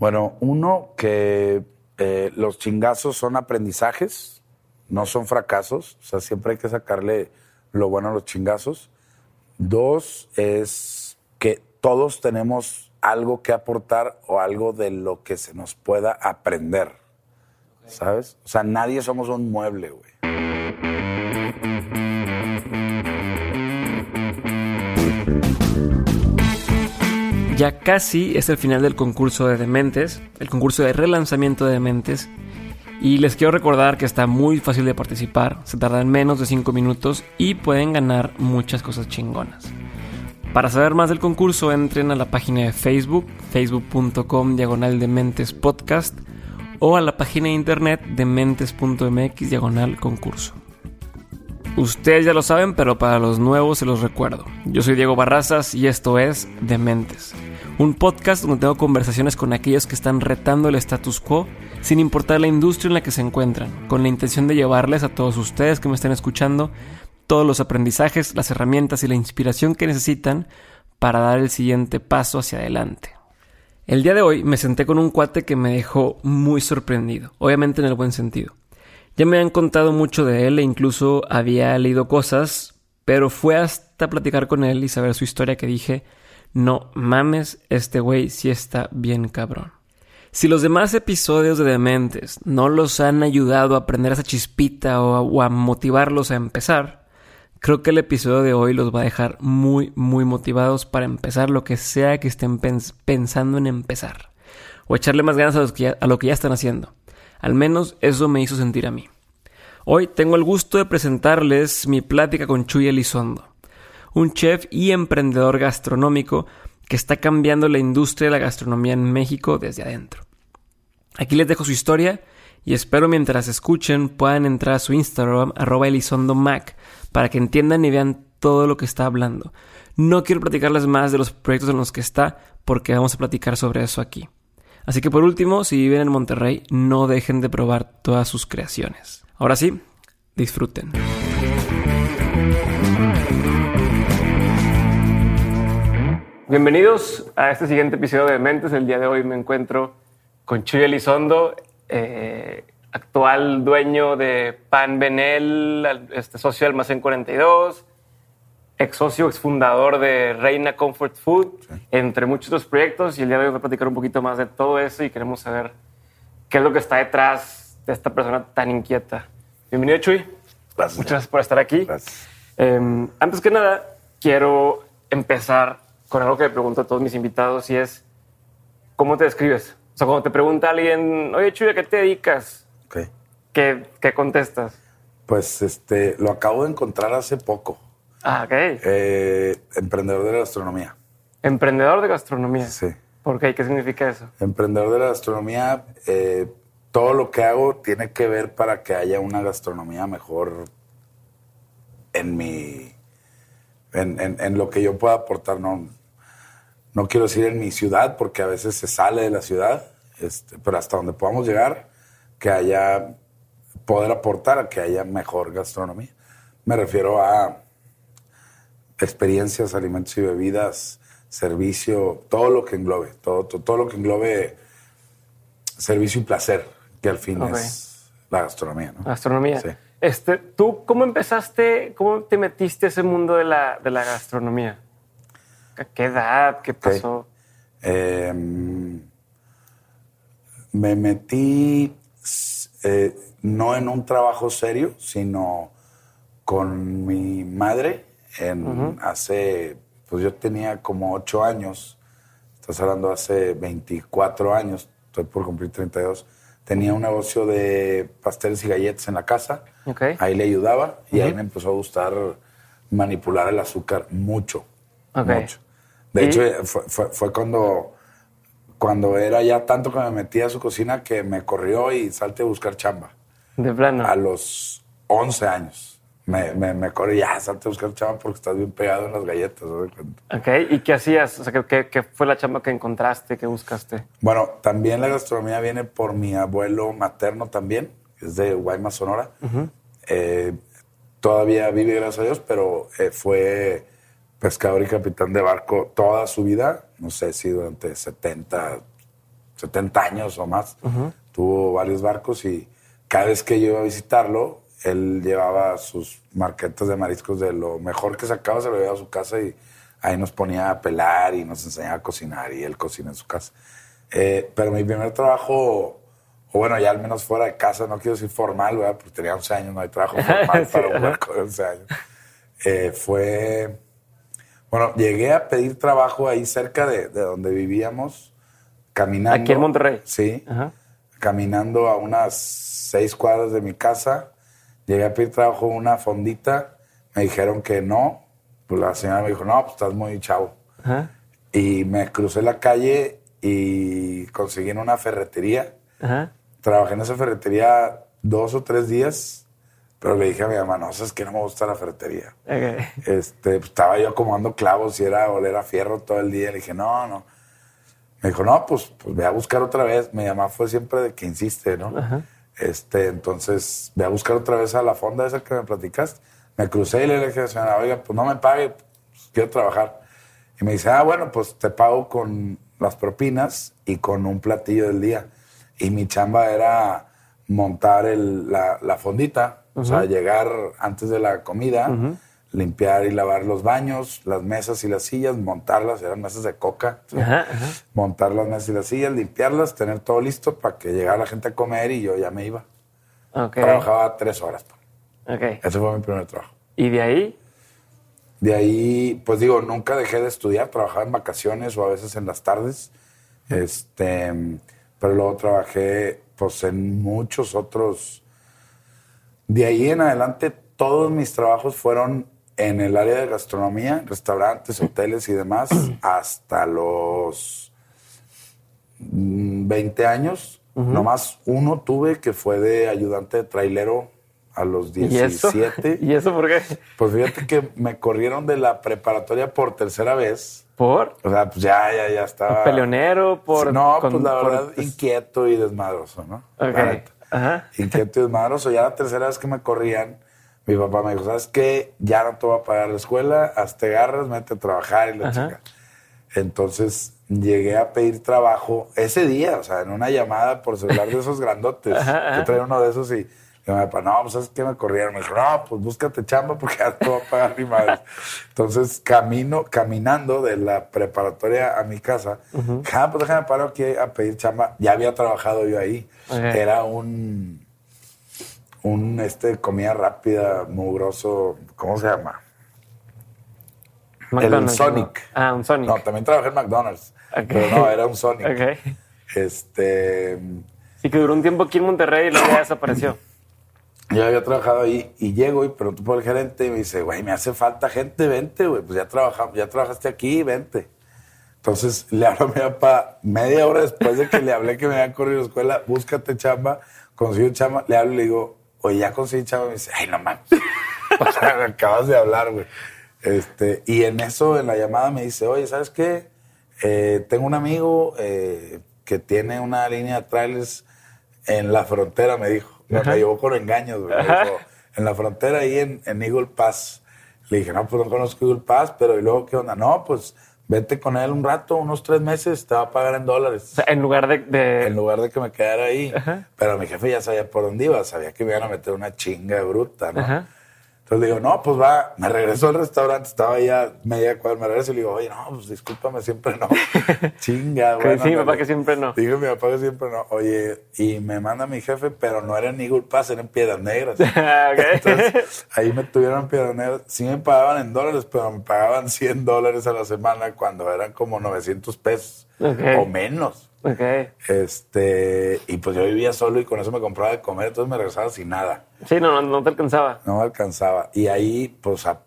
Bueno, uno, que eh, los chingazos son aprendizajes, no son fracasos. O sea, siempre hay que sacarle lo bueno a los chingazos. Dos, es que todos tenemos algo que aportar o algo de lo que se nos pueda aprender. ¿Sabes? O sea, nadie somos un mueble, güey. Ya casi es el final del concurso de Dementes, el concurso de relanzamiento de Dementes. Y les quiero recordar que está muy fácil de participar, se tarda en menos de 5 minutos y pueden ganar muchas cosas chingonas. Para saber más del concurso, entren a la página de Facebook, facebook.com diagonal dementes podcast, o a la página de internet dementes.mx diagonal concurso. Ustedes ya lo saben, pero para los nuevos se los recuerdo. Yo soy Diego Barrazas y esto es Dementes, un podcast donde tengo conversaciones con aquellos que están retando el status quo sin importar la industria en la que se encuentran, con la intención de llevarles a todos ustedes que me estén escuchando todos los aprendizajes, las herramientas y la inspiración que necesitan para dar el siguiente paso hacia adelante. El día de hoy me senté con un cuate que me dejó muy sorprendido, obviamente en el buen sentido. Ya me han contado mucho de él e incluso había leído cosas, pero fue hasta platicar con él y saber su historia que dije, no mames, este güey sí está bien cabrón. Si los demás episodios de Dementes no los han ayudado a aprender esa chispita o a, motivarlos a empezar, creo que el episodio de hoy los va a dejar muy, muy motivados para empezar lo que sea que estén pens- pensando en empezar. O echarle más ganas a lo que ya están haciendo. Al menos eso me hizo sentir a mí. Hoy tengo el gusto de presentarles mi plática con Chuy Elizondo, un chef y emprendedor gastronómico que está cambiando la industria de la gastronomía en México desde adentro. Aquí les dejo su historia y espero mientras escuchen puedan entrar a su Instagram arroba elizondomac para que entiendan y vean todo lo que está hablando. No quiero platicarles más de los proyectos en los que está porque vamos a platicar sobre eso aquí. Así que por último, si viven en Monterrey, no dejen de probar todas sus creaciones. Ahora sí, disfruten. Bienvenidos a este siguiente episodio de Mentes. El día de hoy me encuentro con Chuy Elizondo, eh, actual dueño de Pan Benel, este socio de Almacén 42, ex socio, ex fundador de Reina Comfort Food, entre muchos otros proyectos. Y el día de hoy voy a platicar un poquito más de todo eso y queremos saber qué es lo que está detrás de esta persona tan inquieta. Bienvenido, Chuy. Gracias. Muchas gracias por estar aquí. Gracias. Eh, antes que nada, quiero empezar con algo que le pregunto a todos mis invitados y es, ¿cómo te describes? O sea, cuando te pregunta alguien, oye, Chuy, ¿a qué te dedicas? Ok. ¿Qué, qué contestas? Pues este, lo acabo de encontrar hace poco. Ah, ok. Eh, emprendedor de la gastronomía. Emprendedor de gastronomía. Sí. ¿Por qué? ¿Qué significa eso? Emprendedor de la gastronomía, eh, todo lo que hago tiene que ver para que haya una gastronomía mejor en mi. En, en- en lo que yo pueda aportar. No, no quiero decir en mi ciudad, porque a veces se sale de la ciudad, este, pero hasta donde podamos llegar, que haya. poder aportar a que haya mejor gastronomía. Me refiero a experiencias, alimentos y bebidas, servicio, todo lo que englobe, todo, todo, todo lo que englobe servicio y placer, que al fin es la gastronomía, ¿no? Gastronomía. Sí. Este, ¿Tú cómo empezaste, cómo te metiste a ese mundo de la, de la gastronomía? ¿A qué edad? ¿Qué pasó? Eh, me metí eh, no en un trabajo serio, sino con mi madre en hace, pues yo tenía como ocho años, estás hablando hace 24 años, estoy por cumplir 32, tenía un negocio de pasteles y galletas en la casa, Ok. ahí le ayudaba y ahí me empezó a gustar manipular el azúcar mucho, mucho. De ¿Y? hecho, eh, fue, fue- fue cuando, cuando era ya tanto que me metí a su cocina que me corrió y salte a buscar chamba. De plano. A los 11 años. Me, me, me corrió, ya, salte a buscar chamba porque estás bien pegado en las galletas. ¿no? Ok, ¿y qué hacías? O sea, ¿qué- ¿qué, fue la chamba que encontraste, que buscaste? Bueno, también la gastronomía viene por mi abuelo materno también, que es de Guaymas, Sonora. Eh, todavía vive, gracias a Dios, pero eh, fue pescador y capitán de barco toda su vida, no sé si durante 70, 70 años o más. Tuvo varios barcos y cada vez que yo iba a visitarlo, él llevaba sus marquetas de mariscos de lo mejor que sacaba, se lo llevaba a su casa y ahí nos ponía a pelar y nos enseñaba a cocinar y él cocina en su casa. Eh, pero mi primer trabajo, o bueno, ya al menos fuera de casa, no quiero decir formal, ¿verdad? porque tenía 11 años, no hay trabajo formal para un barco de 11 años. Eh, fue, bueno, llegué a pedir trabajo ahí cerca de, de donde vivíamos, caminando. Aquí en Monterrey. Sí, Ajá. caminando a unas seis cuadras de mi casa. Llegué a pedir trabajo en una fondita. Me dijeron que no. Pues la señora me dijo, no, pues estás muy chavo. Ajá. Y me crucé la calle y conseguí en una ferretería. Ajá. Trabajé en esa ferretería dos o tres días, pero le dije a mi mamá, no, sabes que no me gusta la ferretería. Ok. Este, pues, estaba yo acomodando clavos y era oler a fierro todo el día. Le dije, no, no. Me dijo, no, pues, pues ve a buscar otra vez. Mi mamá fue siempre de que insiste, ¿no? Ajá. Este, entonces, ve a buscar otra vez a la fonda esa que me platicaste. Me crucé y le dije a la señora, oiga, pues no me pague, pues, quiero trabajar. Y me dice, ah, bueno, pues te pago con las propinas y con un platillo del día. Y mi chamba era montar el- la, la fondita, o sea, llegar antes de la comida, limpiar y lavar los baños, las mesas y las sillas, montarlas, eran mesas de coca. Ajá, ajá. Montar las mesas y las sillas, limpiarlas, tener todo listo para que llegara la gente a comer y yo ya me iba. Trabajaba tres horas. pues. Ok. Ese fue mi primer trabajo. Y de ahí, De ahí, pues digo, nunca dejé de estudiar, trabajaba en vacaciones o a veces en las tardes. Este, pero luego trabajé pues en muchos otros. De ahí en adelante, todos mis trabajos fueron en el área de gastronomía, restaurantes, hoteles y demás, hasta los mm, 20 años. Nomás uno tuve que fue de ayudante de trailero a los ¿y eso? 17. ¿Y eso por qué? Pues fíjate que me corrieron de la preparatoria por tercera vez. ¿Por? O sea, pues ya, ya, ya estaba. ¿Peleonero? ¿Por...? No, con- pues la por- verdad, inquieto y desmadroso, ¿no? Ajá. Inquieto y desmadroso. Ya la tercera vez que me corrían, mi papá me dijo, ¿sabes qué? Ya no te voy a pagar la escuela, hazte garras, mete a trabajar y la Ajá. chica. Entonces llegué a pedir trabajo ese día, o sea, en una llamada por celular de esos grandotes. Ajá. Yo traía uno de esos y y mi papá, no, pues ¿sabes qué me corrieron? Me dijo, no, pues búscate chamba porque ya te voy a pagar mi madre. Entonces camino, caminando de la preparatoria a mi casa, dije, ah, pues déjame paro aquí a pedir chamba. Ya había trabajado yo ahí. Era un, un este, comida rápida, mugroso, ¿cómo se llama? McDonald's, Sonic. ¿no? Ah, un Sonic. No, también trabajé en McDonald's. Pero no, era un Sonic. Ok. Este, Sí, que duró un tiempo aquí en Monterrey y luego ya desapareció. yo había trabajado ahí y llego y pregunto por el gerente y me dice, güey, me hace falta gente, vente, güey. Pues ya, trabajamos, ya trabajaste aquí, vente. Entonces le hablo a mi papá media hora después de que le hablé que me habían corrido a la escuela, búscate chamba, consigo chamba, le hablo y le digo, oye, ya conseguí chamba. Me dice, ay, no mames. o sea, me acabas de hablar, güey. Este, y en eso, en la llamada, me dice, oye, ¿sabes qué? Eh, tengo un amigo eh, que tiene una línea de trailers en la frontera, me dijo. Me, me llevó con engaños, güey. Dijo, en la frontera ahí en, en Eagle Pass. Le dije, no, pues no conozco Eagle Pass, pero ¿y luego qué onda? No, pues vete con él un rato, unos tres meses, te va a pagar en dólares. O sea, en lugar de... de- En lugar de que me quedara ahí. Pero mi jefe ya sabía por dónde iba, sabía que me iban a meter una chinga bruta, ¿no? Ajá. Entonces le digo, no, pues va, me regreso al restaurante, estaba ya media cuadra, me regreso y le digo, oye, no, pues discúlpame, siempre no. Chinga, Que bueno. sí, mi papá que siempre no. Digo mi papá que siempre no. Oye, y me manda mi jefe, pero no era en Eagle Pass, era en Piedras Negras. Ah, ok. Entonces, ahí me tuvieron Piedras Negras. Sí me pagaban en dólares, pero me pagaban 100 dólares a la semana cuando eran como 900 pesos o menos. Ok. Este, y pues yo vivía solo y con eso me compraba de comer, entonces me regresaba sin nada. Sí, no, no, no te alcanzaba. No me alcanzaba. Y ahí, pues, a-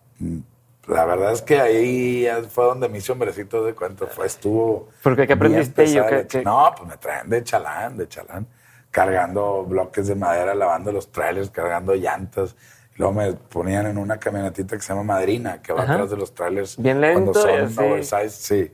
la verdad es que ahí fue donde me hice hombrecito de cuento. Fue, estuvo. ¿Por qué? ¿Qué bien aprendiste y o pesada qué- qué? No, pues me traen de chalán, de chalán. Cargando bloques de madera, lavando los trailers, cargando llantas. Luego me ponían en una camionetita que se llama Madrina, que va Ajá. atrás de los trailers. Bien lento Cuando son así. oversize, sí.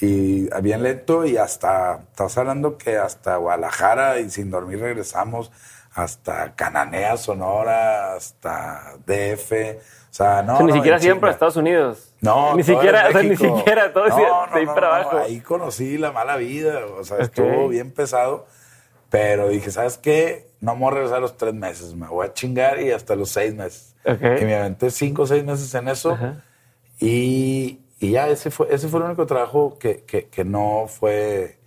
Y bien lento y hasta, estás hablando que hasta Guadalajara y sin dormir regresamos hasta Cananea, Sonora, hasta DF. O sea, no. O sea, ni no, siquiera siempre a. Estados Unidos. No, ni siquiera, o sea, ni siquiera, todo No, no, ahí no, para no, abajo. Ahí conocí la mala vida, o sea, Ok. estuvo bien pesado, pero dije, ¿sabes qué? No me voy a regresar a los tres meses, me voy a chingar y hasta los seis meses. Ok. Y me aventé cinco o seis meses en eso Ajá. y, y ya ese fue, ese fue el único trabajo que, que, que no fue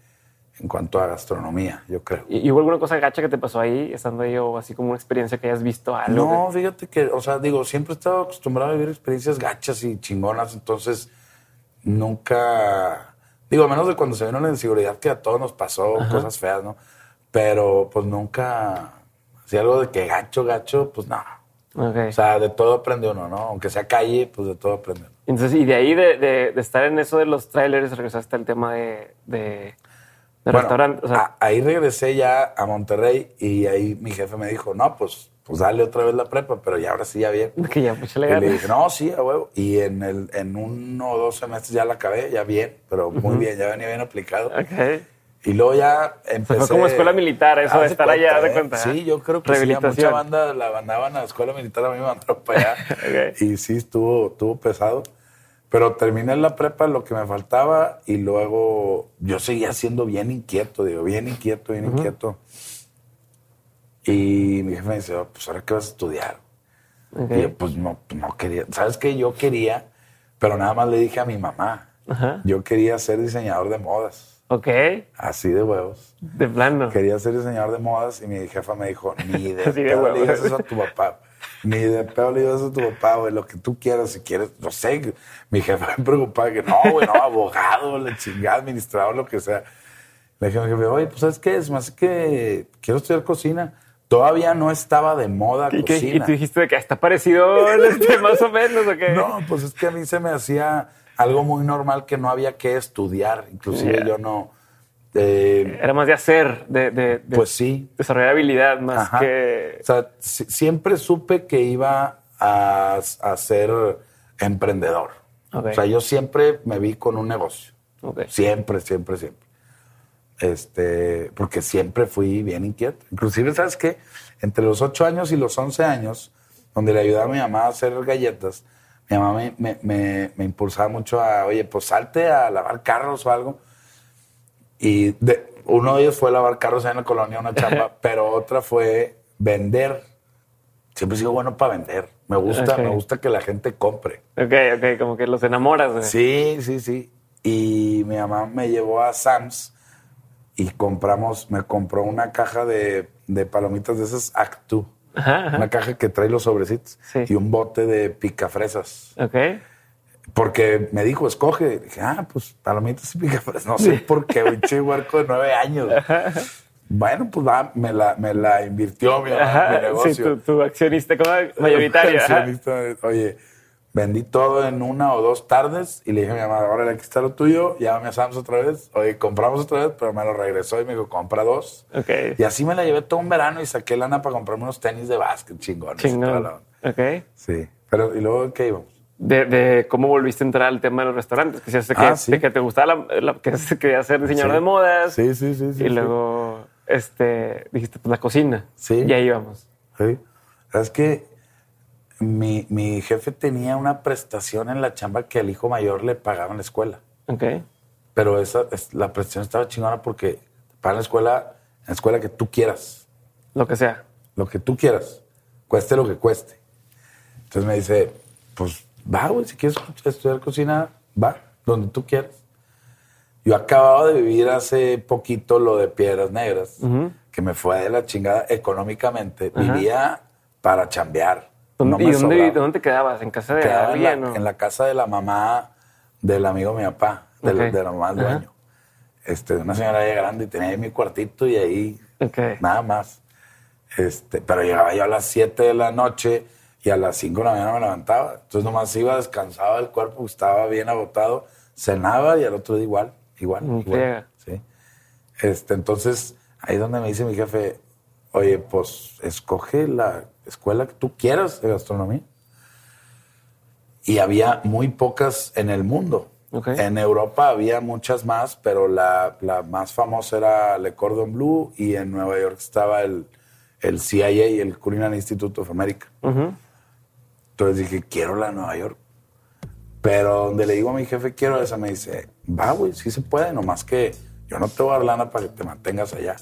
en cuanto a gastronomía, yo creo. ¿Y, y hubo alguna cosa gacha que te pasó ahí, estando ahí, o así como una experiencia que hayas visto algo? No, fíjate que, o sea, digo, siempre he estado acostumbrado a vivir experiencias gachas y chingonas, entonces nunca, digo, a menos de cuando se vino la inseguridad que a todos nos pasó, cosas feas, ¿no? Pero pues nunca, si algo de que gacho, gacho, pues no. Ok. O sea, de todo aprende uno, ¿no? Aunque sea calle, pues de todo aprende uno. Entonces, y de ahí, de, de- de estar en eso de los trailers, regresaste al tema de, de, Bueno, restaurante. O sea, a- ahí regresé ya a Monterrey y ahí mi jefe me dijo, no, pues, pues dale otra vez la prepa, pero ya ahora sí ya bien. que ya mucha Y le ganas. dije, no, sí, a huevo. Y en, el, en uno o dos semestres ya la acabé, ya bien, pero muy bien, ya venía bien aplicado. Ok. Y luego ya empecé... fue como escuela militar, eso de estar allá, haz de ¿eh? cuenta, ¿eh? Sí, yo creo que sí, a mucha banda la mandaban a la escuela militar, a mí me mandaron para allá. Ok. Y sí, estuvo, estuvo pesado. Pero terminé la prepa, lo que me faltaba, y luego yo seguía siendo bien inquieto, digo, bien inquieto, bien inquieto. Y mi jefe me dice, "Oh, pues ahora qué vas a estudiar. Y yo, pues no, no quería. ¿Sabes qué? Yo quería, pero nada más le dije a mi mamá. Yo quería ser diseñador de modas. Ok. Así de huevos. De plano. Quería ser diseñador de modas y mi jefa me dijo, ni de Así de le digas eso a tu papá. Ni de pedo le eso a tu papá, güey. Lo que tú quieras, si quieres. No sé. Mi jefa me preocupaba que no, güey, no, abogado, la chingada, administrador, lo que sea. Le dije a mi jefe, oye, pues ¿sabes qué? Es más que quiero estudiar cocina. Todavía no estaba de moda ¿Y, qué- y cocina. tú dijiste de que está parecido este, más o menos, ¿o qué? No, pues es que a mí se me hacía algo muy normal que no había que estudiar. Inclusive yo no... eh, Era más de hacer, de, de- de pues sí. desarrollar habilidad más Ajá. que... O sea, si- siempre supe que iba a, a ser emprendedor. O sea, yo siempre me vi con un negocio. Siempre, siempre, siempre. Este, porque siempre fui bien inquieto. Inclusive, ¿sabes qué? Entre los 8 años y los 11 años, donde le ayudaba a mi mamá a hacer galletas, mi mamá me, me- me- me impulsaba mucho a, oye, pues salte a lavar carros o algo. Y de- uno de ellos fue lavar carros en la colonia, una chamba, pero otra fue vender. Siempre he sido bueno para vender. Me gusta, me gusta que la gente compre. Ok, ok, como que los enamoras. Sí, sí, sí. Y mi mamá me llevó a Sam's y compramos, me compró una caja de, de palomitas de esas Actu. Ajá, ajá. Una caja que trae los sobrecitos Sí. y un bote de picafresas. Ok. Porque me dijo, escoge. Dije, ah, pues palomitas y picafresas. No sé por qué, un che huerco de nueve años. Bueno, pues va, me la, me la invirtió mi, negocio. sí, tu, tu accionista, como mayoritaria. ajá. Accionista, Oye, vendí todo en una o dos tardes y le dije a mi mamá, ahora aquí está lo tuyo, llámame a Sam's otra vez. Oye, compramos otra vez, pero me lo regresó y me dijo, compra dos. Ok. Y así me la llevé todo un verano y saqué lana para comprarme unos tenis de básquet chingones. Chingón. Ok. Sí. Pero, ¿y luego qué íbamos? De, de cómo volviste a entrar al tema de los restaurantes. Que, que, Ah, sí. de que te gustaba la, la- que querías ser diseñador Sí. de modas. Sí, sí, sí. sí y luego este, dijiste, pues la cocina. Sí. Y ahí vamos. Sí. Es que mi, mi jefe tenía una prestación en la chamba que al hijo mayor le pagaba en la escuela. Ok. Pero esa, es- la prestación estaba chingona porque para la escuela, la escuela que tú quieras, Lo que sea. lo que tú quieras, cueste lo que cueste. Entonces me dice, pues va, güey, si quieres estudiar cocina, va, donde tú quieras. Yo acababa de vivir hace poquito lo de Piedras Negras, que me fue de la chingada económicamente. Ajá. Vivía para chambear. ¿Dónde, no ¿Y dónde, dónde te quedabas? ¿En casa de Quedaba en alguien? la, en la casa de la mamá del amigo de mi papá, de, la- Ok. de la mamá del Ajá. dueño. Este, una señora ya grande y tenía ahí mi cuartito y ahí Ok. nada más. Este, pero llegaba yo a las 7 de la noche y a las 5 de la mañana me levantaba. Entonces nomás iba, descansaba el cuerpo, estaba bien agotado, cenaba y al otro día igual, igual, igual. Sí. Este, entonces, ahí es donde me dice mi jefe, oye, pues escoge la escuela que tú quieras de gastronomía. Y había muy pocas en el mundo. Ok. En Europa había muchas más, pero la, la más famosa era Le Cordon Bleu y en Nueva York estaba el, el CIA, el Culinary Institute of America. Ujú. Entonces dije, quiero la de Nueva York. Pero donde le digo a mi jefe, quiero esa, me dice, va, güey, sí se puede, nomás que yo no te voy a dar lana para que te mantengas allá.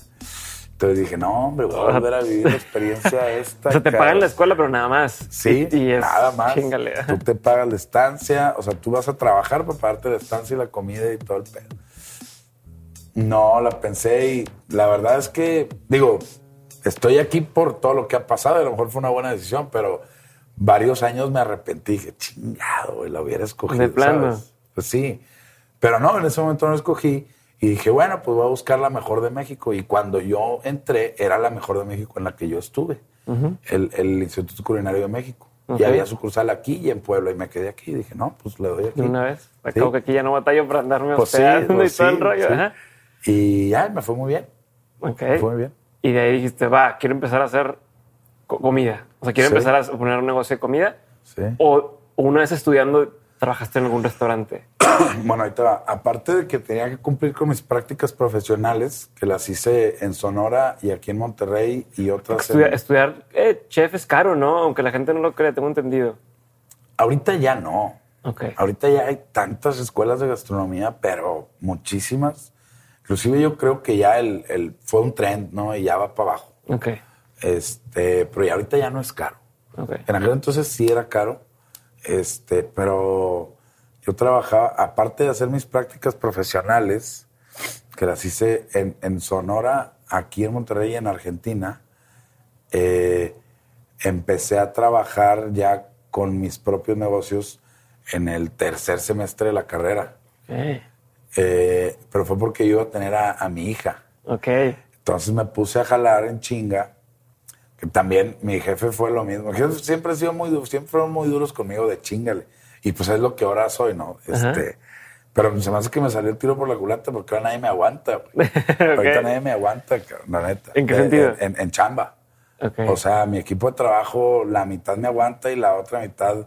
Entonces dije, no, hombre, voy a volver a vivir la experiencia esta. O sea, te cabrón". pagan la escuela, pero nada más. Sí, Y, y es nada más. Chíngale. Tú te pagas la estancia, o sea, tú vas a trabajar para pagarte la estancia y la comida y todo el pedo. No, la pensé y la verdad es que, digo, estoy aquí por todo lo que ha pasado, a lo mejor fue una buena decisión, pero varios años me arrepentí, dije, chingado, güey, la hubiera escogido. ¿De plano? ¿sabes? Pues sí, pero no, en ese momento no escogí y dije, bueno, pues voy a buscar la mejor de México y cuando yo entré era la mejor de México en la que yo estuve, el, el Instituto Culinario de México. Ok. Y había sucursal aquí y en Puebla y me quedé aquí y dije, no, pues le doy aquí. Una vez. Sí. Acabo que aquí ya no batallo para andarme Pues sí, hospedando pues y todo sí, el rollo. Y ya, me fue muy bien. Ok. Me fue muy bien. Y de ahí dijiste, va, quiero empezar a hacer co- comida. O sea, quiero Sí. empezar a poner un negocio de comida. Sí. O una vez estudiando, trabajaste en algún restaurante. Bueno, ahí te va. Aparte de que tenía que cumplir con mis prácticas profesionales, que las hice en Sonora y aquí en Monterrey y otras. en- estudiar eh, chef es caro, ¿no? Aunque la gente no lo cree, tengo entendido. Ahorita ya no. Ok. Ahorita ya hay tantas escuelas de gastronomía, pero muchísimas. Inclusive yo creo que ya el, el- fue un trend, ¿no? Y ya va para abajo. Ok. Este, pero ya ahorita ya no es caro. En aquel entonces sí era caro, este, pero yo trabajaba, aparte de hacer mis prácticas profesionales, que las hice en, en Sonora, aquí en Monterrey y en Argentina, eh, empecé a trabajar ya con mis propios negocios en el tercer semestre de la carrera. Ok. Eh, pero fue porque yo iba a tener a, a mi hija. Ok. Entonces me puse a jalar en chinga. Que también mi jefe fue lo mismo. Siempre ha sido muy du- siempre fueron muy duros conmigo de chingale. Y pues es lo que ahora soy, ¿no? Ajá. Este, pero se me hace que me salió el tiro por la culata porque ahora nadie me aguanta. güey. Ahorita nadie me aguanta, la neta. ¿En qué Eh, sentido? En, en chamba. O sea, mi equipo de trabajo, la mitad me aguanta y la otra mitad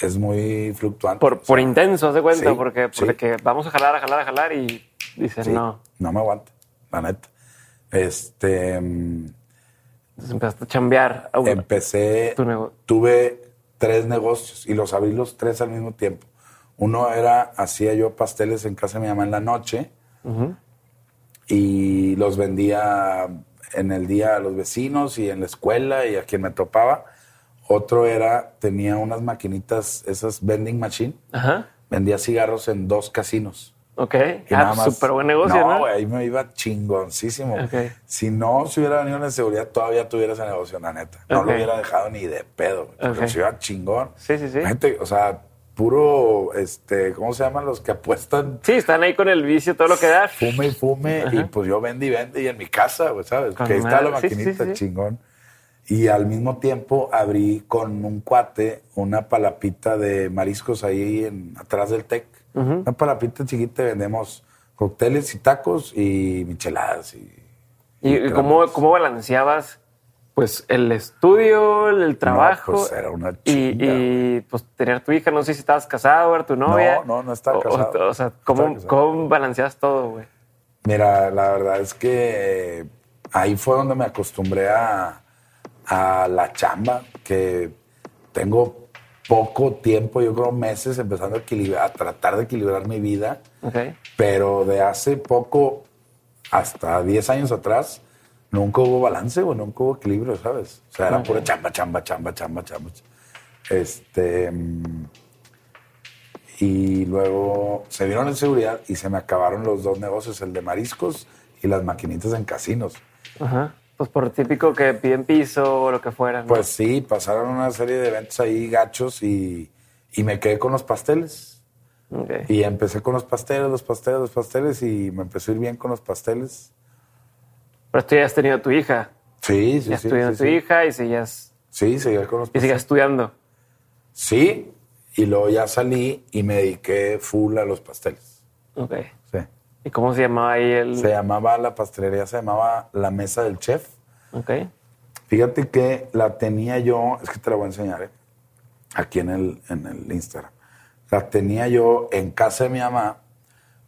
es muy fluctuante. por, O sea, por intenso, de cuenta, sí, porque, sí. porque vamos a jalar, a jalar, a jalar y dices, sí, no. no me aguanta, la neta. Este. Entonces empezaste a chambear. a empecé, tu tuve tres negocios y los abrí los tres al mismo tiempo. Uno era, hacía yo pasteles en casa de mi mamá en la noche Ujú. y los vendía en el día a los vecinos y en la escuela y a quien me topaba. Otro era, tenía unas maquinitas, esas vending machine, Ajá. vendía cigarros en dos casinos. Ok. Ah, nada más- súper buen negocio, ¿no? No, güey, ahí me iba chingoncísimo. Ok. Si no se hubiera venido la seguridad, todavía tuviera ese negocio, la neta. No lo hubiera dejado ni de pedo. güey, Porque Ok. se iba chingón. Sí, sí, sí. Gente, o sea, puro, este, ¿cómo se llaman los que apuestan? Sí, están ahí con el vicio, todo lo que da. Fume y fume. Ajá. Y pues yo vende y vende y en mi casa, güey, ¿sabes? Con que ahí está la madre. Sí, sí, maquinita, sí, sí. chingón. Y al mismo tiempo abrí con un cuate una palapita de mariscos ahí en, atrás del TEC. Ujú. Una palapita chiquita, vendemos cócteles y tacos y micheladas. Y, ¿Y y cómo, cómo balanceabas pues el estudio, el trabajo? pues, era una y, chinga, y, pues tener tu hija, no sé si estabas casado, era tu novia. no, no estaba O- casado. O, sea, No ¿cómo, estaba casado. ¿cómo balanceabas todo, güey? Mira, la verdad es que ahí fue donde me acostumbré a, a la chamba, que tengo poco tiempo, yo creo meses, empezando a, equilibrar, a tratar de equilibrar mi vida, Ok. pero de hace poco, hasta 10 años atrás, nunca hubo balance, güey, nunca hubo equilibrio, ¿sabes? O sea, era Ok. pura chamba, chamba, chamba, chamba, chamba. Este. mm, Y luego se vieron en seguridad y se me acabaron los dos negocios, el de mariscos y las maquinitas en casinos. Ajá. Pues por típico que piden piso o lo que fuera. ¿no? Pues sí, pasaron una serie de eventos ahí gachos y, y me quedé con los pasteles. Ok. Y empecé con los pasteles, los pasteles, los pasteles y me empezó a ir bien con los pasteles. Pero tú ya has tenido tu hija. Sí, sí, ya sí. estudiando sí, tu sí. hija y seguías, Sí, seguí con los y seguías estudiando. Sí, y luego ya salí y me dediqué full a los pasteles. Ok. ¿Y cómo se llamaba ahí el...? Se llamaba, la pastelería se llamaba La Mesa del Chef. Ok. Fíjate que la tenía yo, es que te la voy a enseñar, ¿eh? aquí en el, en el Instagram. La tenía yo en casa de mi mamá.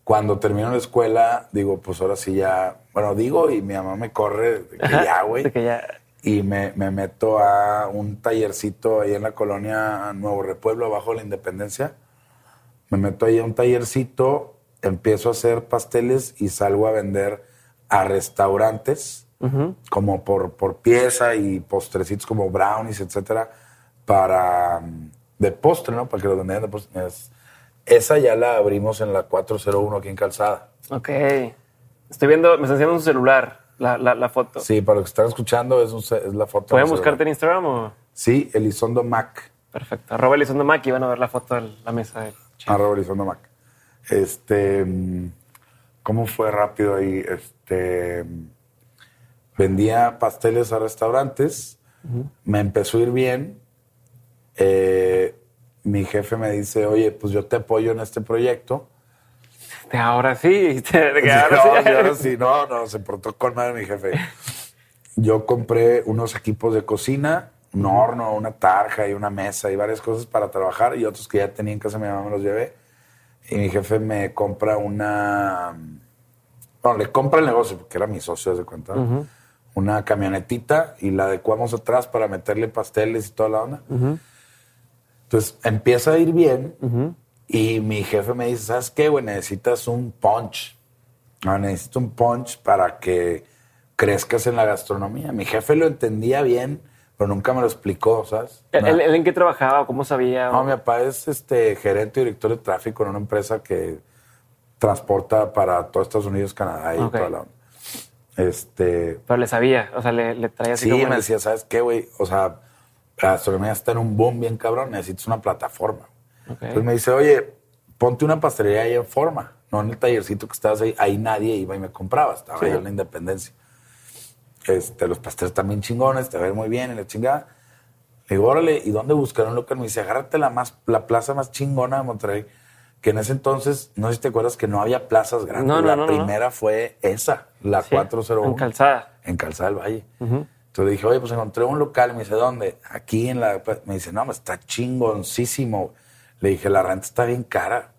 Cuando termino la escuela, digo, pues ahora sí ya, bueno, digo y mi mamá me corre de que Ajá, ya, güey. de que ya... y me, me meto a un tallercito ahí en la colonia Nuevo Repueblo, abajo de la Independencia. Me meto ahí a un tallercito, empiezo a hacer pasteles y salgo a vender a restaurantes, como por, por pieza y postrecitos como brownies, etcétera, para mm, de postre, ¿no? Para que lo vendieran de postre. Es- esa ya la abrimos en la 401 aquí en Calzada. Ok. Estoy viendo, me está enseñando su celular, la, la, la foto. Sí, para los que están escuchando, es, un es la foto. ¿Pueden buscarte celular. en Instagram o...? Sí, Elizondo Mac. Perfecto. Arroba Elizondo Mac y van a ver la foto de la mesa del chef. Arroba Elizondo Mac. Este, ¿cómo fue rápido ahí? Este, vendía pasteles a restaurantes, me empezó a ir bien. Eh, mi jefe me dice, oye, pues yo te apoyo en este proyecto. Ahora sí. Ahora no, sí. y ahora sí, no, no, se portó con madre mi jefe. Yo compré unos equipos de cocina, un horno, una tarja y una mesa y varias cosas para trabajar y otros que ya tenía en casa mi mamá me los llevé. Y mi jefe me compra una... Bueno, le compra el negocio porque era mi socio, de cuenta. Una camionetita y la adecuamos atrás para meterle pasteles y toda la onda. Entonces empieza a ir bien y mi jefe me dice, ¿sabes qué, güey? Necesitas un punch. No, necesito un punch para que crezcas en la gastronomía. Mi jefe lo entendía bien, pero nunca me lo explicó, ¿sabes? ¿Él, No. él- él en qué trabajaba? ¿Cómo sabía? No, mi papá es este gerente y director de tráfico en una empresa que transporta para todo Estados Unidos, Canadá y Ok. toda la onda. Este, Pero le sabía, o sea, le, le traía así sí, como... me el- decía, ¿sabes qué, güey? O sea, la gastronomía está en un boom bien cabrón, necesitas una plataforma. Entonces me dice, oye, ponte una pastelería ahí en forma, no en el tallercito que estabas ahí. Ahí nadie iba y me compraba, estaba Sí. ahí en la Independencia. Este, los pasteles también chingones, te ven muy bien y la chingada. Le digo, órale, ¿y dónde buscar un local? Me dice, agárrate la, más, la plaza más chingona de Monterrey. Que en ese entonces, no sé si te acuerdas que no había plazas grandes. No, no, la no, primera fue esa, la Sí, 401 En calzada. en Calzada del Valle. Entonces le dije, oye, pues encontré un local. Me dice, ¿dónde? Aquí en la... Me dice, no, está chingoncísimo. Le dije, la renta está bien cara.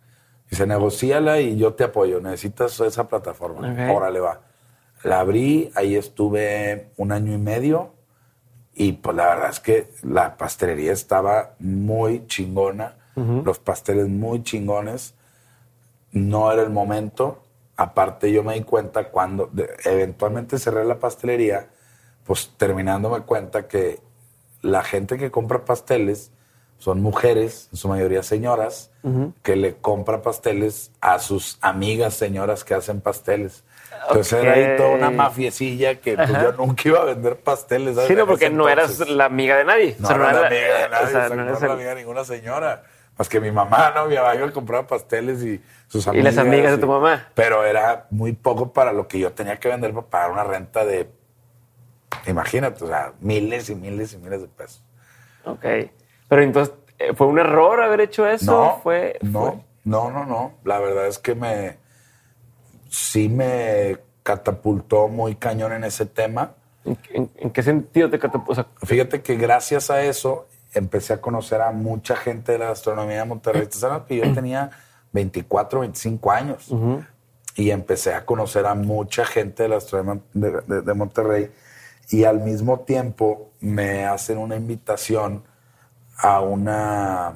Dice, negocíala y yo te apoyo. Necesitas esa plataforma. Ok. Órale, va. La abrí, ahí estuve un año y medio. Y pues la verdad es que la pastelería estaba muy chingona. Los pasteles muy chingones. No era el momento. Aparte, yo me di cuenta cuando de- eventualmente cerré la pastelería, pues terminándome cuenta que la gente que compra pasteles son mujeres, en su mayoría señoras, que le compra pasteles a sus amigas señoras que hacen pasteles. Entonces era ahí toda una mafiecilla que pues, yo nunca iba a vender pasteles. ¿sabes? Sí, no, porque no eras la amiga de nadie. No, O sea, no era era- amiga de o nadie, sea, exacto, no no era el- amiga de ninguna señora. Más que mi mamá, ¿no? Mi mamá iba a comprar pasteles y sus Y amigas. las amigas de tu mamá. Pero era muy poco para lo que yo tenía que vender para pagar una renta de, imagínate, o sea, miles y miles y miles de pesos. Ok. Pero entonces, eh, ¿fue un error haber hecho eso? No, fue, no, fue- no, no, no. La verdad es que me, sí me catapultó muy cañón en ese tema. ¿En, en- en qué sentido te catapultó? O sea, Fíjate que gracias a eso empecé a conocer a mucha gente de la gastronomía de Monterrey. Tú sabes que yo tenía 24, 25 años y empecé a conocer a mucha gente de la gastronomía de, de- de Monterrey y al mismo tiempo me hacen una invitación a una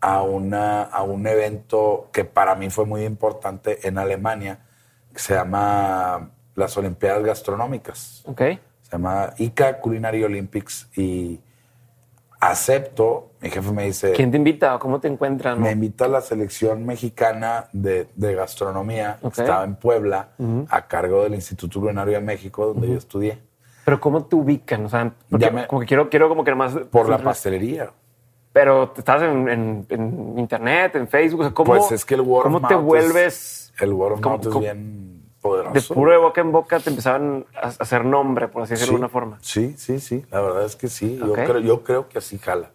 a una a un evento que para mí fue muy importante en Alemania que se llama las Olimpiadas Gastronómicas ok. se llama ICA Culinary Olympics y acepto, mi jefe me dice, ¿Quién te invita cómo te encuentran? me invita a la selección mexicana de, de gastronomía, que estaba en Puebla, a cargo del Instituto Culinario de México, donde yo estudié, Pero ¿cómo te ubican? O sea, porque me- como que quiero, quiero como que más... por la pastelería. Pero estás en, en- en internet, en Facebook, o sea, ¿cómo, Pues es que el word ¿cómo te vuelves El word of ¿Cómo- mouth es bien poderoso. de puro de boca en boca? Te empezaban a hacer nombre, por así decirlo Sí, de alguna forma. Sí, sí, sí, la verdad es que sí, yo, creo, yo creo que así jala,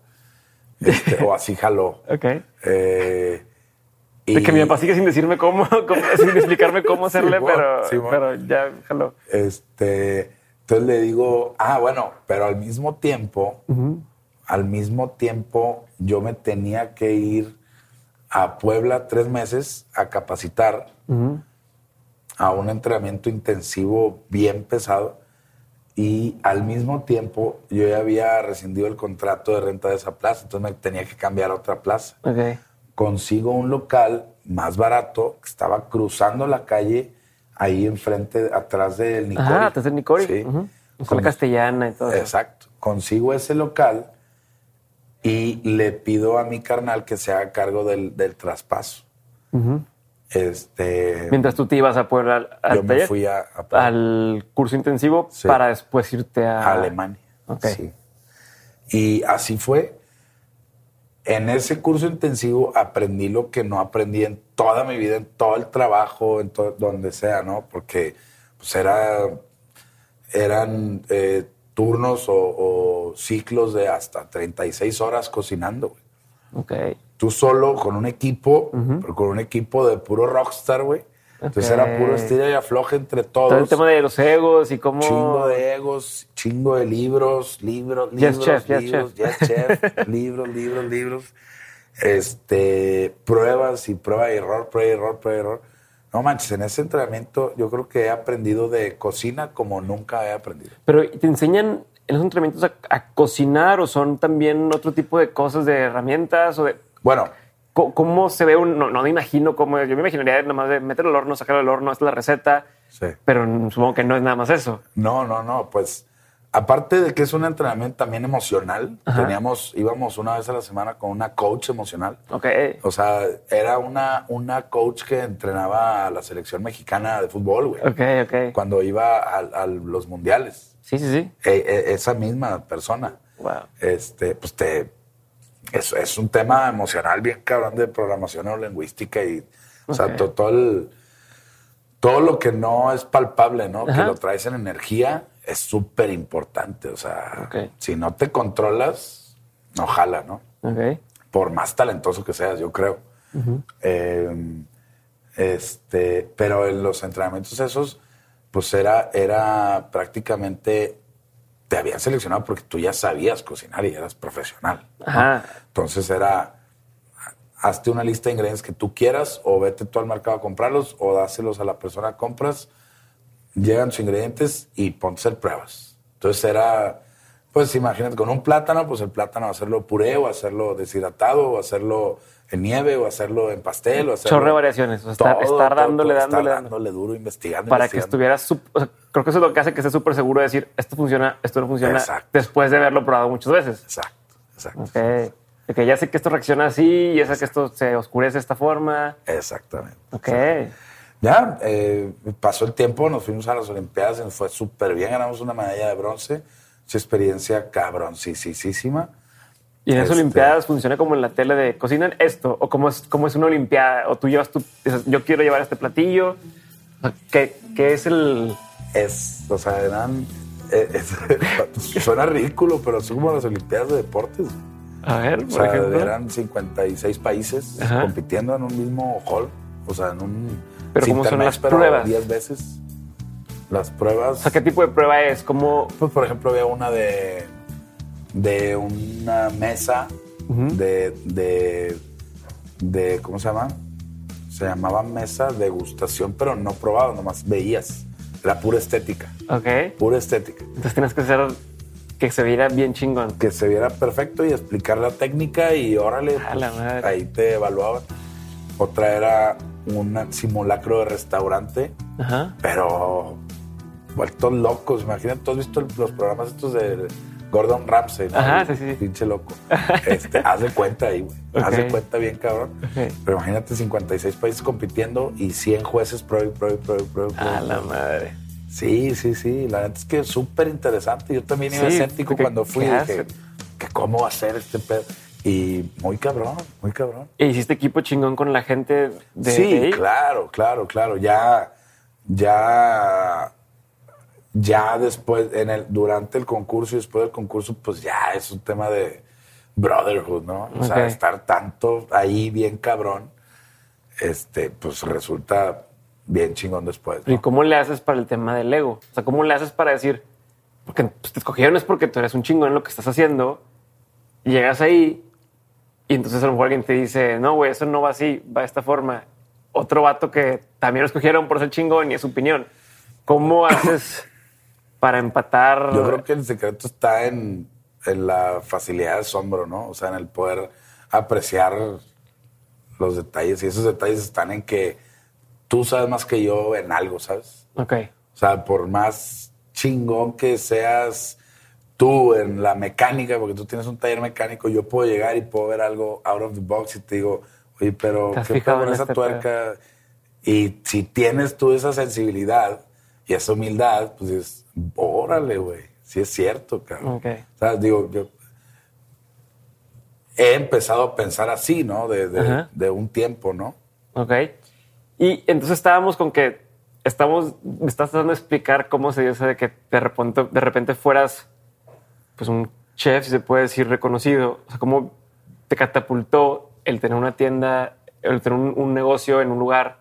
Este, o así jaló. Ok. Eh, De que y- mi papá sigue sin decirme cómo, cómo- sin explicarme cómo hacerle, pero, pero ya, jaló. Este, entonces le digo, ah, bueno, pero al mismo tiempo, al mismo tiempo yo me tenía que ir a Puebla tres meses a capacitar a un entrenamiento intensivo bien pesado y al mismo tiempo yo ya había rescindido el contrato de renta de esa plaza, entonces me tenía que cambiar a otra plaza. Consigo un local más barato que estaba cruzando la calle ahí enfrente, atrás del Nicori. Ajá, atrás del Nicori. Sí. Ujú. Con Con- la castellana y todo. eso. Exacto. Consigo ese local y le pido a mi carnal que se haga cargo del, del traspaso. Este, Mientras tú te ibas a Puebla al, yo me fui a, a al curso intensivo Sí. para después irte a, a Alemania. Ok. Sí. Y así fue. En ese curso intensivo aprendí lo que no aprendí en toda mi vida, en todo el trabajo, en todo, donde sea, ¿no? Porque pues era, eran eh, turnos o, o ciclos de hasta 36 horas cocinando. güey. Ok. Tú solo con un equipo, pero con un equipo de puro rockstar, güey. Entonces era puro estira y afloje entre todos. Todo el tema de los egos y cómo... Chingo de egos, chingo de libros, libros, Yes, libros, yes, libros, chef. yes, chef, libros, libros, libros. Este, pruebas y prueba y error, prueba y error, prueba y error. No manches, en ese entrenamiento yo creo que he aprendido de cocina como nunca he aprendido. Pero ¿te enseñan en los entrenamientos a, a cocinar o son también otro tipo de cosas, de herramientas o de... Bueno, co- ¿Cómo se ve un...? No, no me imagino cómo... Yo me imaginaría nada más de meterlo al horno, sacarlo del horno, esta es la receta. Sí. Pero supongo que no es nada más eso. no, no, no, pues aparte de que es un entrenamiento también emocional, Ajá. teníamos, íbamos una vez a la semana con una coach emocional. Ok. O sea, era una, una coach que entrenaba a la selección mexicana de fútbol, güey. Ok, ok. Cuando iba a, a los mundiales. Sí, sí, sí. E- e- esa misma persona. Wow. Este, pues te. Es, es un tema emocional bien cabrón de programación neurolingüística y. O sea, Ok. to- todo, el- todo lo que no es palpable, ¿no? Ajá. Que lo traes en energía es súper importante. O sea, si no te controlas, no jala, ¿no? Por más talentoso que seas, yo creo. Eh, este, pero en los entrenamientos esos, pues era, era prácticamente, te habían seleccionado porque tú ya sabías cocinar y eras profesional. Entonces era, hazte una lista de ingredientes que tú quieras o vete tú al mercado a comprarlos o dáselos a la persona que compras, llegan sus ingredientes y ponte a hacer pruebas. Entonces era, pues imagínate, con un plátano, pues el plátano hacerlo puré o hacerlo deshidratado o hacerlo en nieve o hacerlo en pastel o hacerlo... Chorro de variaciones. O sea, estar, Todo, estar todo, dándole, todo, dándole, estar dándole. dándole duro, investigando. Para que investigando. estuvieras... sup- o sea, creo que eso es lo que hace que estés súper seguro de decir, esto funciona, esto no funciona, Exacto. después de haberlo probado muchas veces. Exacto, exacto. Ok. De que ya sé que esto reacciona así, ya sé que esto se oscurece de esta forma. Exactamente. Ok. Ya, eh, pasó el tiempo, nos fuimos a las Olimpiadas, nos fue súper bien, ganamos una medalla de bronce. Esa experiencia cabroncísima. Y en esas Este- Olimpiadas funciona como en la tele de cocinan esto, o como es, como es una Olimpiada, o tú llevas tu, yo quiero llevar este platillo. ¿Qué, qué es el...? Es, o sea, eran. eh, es- suena ridículo, pero son como las Olimpiadas de deportes. A ver, O por sea, ejemplo. eran 56 países Ajá. compitiendo en un mismo hall. O sea, en un. Pero ¿cómo son las pruebas? 10 veces. Las pruebas. O sea, ¿qué tipo de prueba es? Como... Pues, por ejemplo, había una de, de una mesa de, de, de, ¿cómo se llama? Se llamaba mesa degustación, pero no probado, nomás veías. Era pura estética, Ok. pura estética. Entonces tienes que hacer que se viera bien chingón. Que se viera perfecto y explicar la técnica y órale, A la madre. pues, ahí te evaluaban. Otra era un simulacro de restaurante, Ajá. pero vueltos locos. Imagínate, tú has visto el- los programas estos de Gordon Ramsay, ¿no? Ajá, El sí, sí. Pinche loco. Este, haz de cuenta ahí, güey. Haz de cuenta bien, cabrón. Pero imagínate 56 países compitiendo y 100 jueces pro y pro y pro y pro. A la madre. Sí, sí, sí. La neta es que es súper interesante. Yo también iba Sí, escéptico cuando fui. ¿qué Dije, ¿cómo va a ser este pedo? Y muy cabrón, muy cabrón. ¿E hiciste equipo chingón con la gente de, sí, de ahí? claro, claro, claro. Ya, ya, ya después, en el, durante el concurso y después del concurso, pues ya es un tema de brotherhood, ¿no? O sea, estar tanto ahí bien cabrón, este, pues resulta bien chingón después. ¿Y cómo le haces para el tema del ego? O sea, ¿cómo le haces para decir, porque pues, te escogieron es porque tú eres un chingón en lo que estás haciendo, y llegas ahí y entonces a lo mejor alguien te dice, no, güey, eso no va así, va de esta forma. Otro vato que también lo escogieron por ser chingón y es su opinión. ¿Cómo haces para empatar. Yo creo que el secreto está en, en la facilidad de asombro, ¿no? O sea, en el poder apreciar los detalles. Y esos detalles están en que tú sabes más que yo en algo, ¿sabes? Ok. O sea, por más chingón que seas tú en la mecánica, porque tú tienes un taller mecánico, yo puedo llegar y puedo ver algo out of the box y te digo, oye, pero ¿Te has ¿qué pedo con esa este tuerca? Y si tienes tú esa sensibilidad y esa humildad, pues dices, órale, güey, sí es cierto, cabrón. Ok. O sea, digo, yo he empezado a pensar así, ¿no? De, de- de un tiempo, ¿no? Ok. Y entonces estábamos con que estamos, me estás tratando de explicar cómo se dio eso de que de repente, de repente fueras pues un chef, si se puede decir, reconocido. O sea, cómo te catapultó el tener una tienda, el tener un, un negocio en un lugar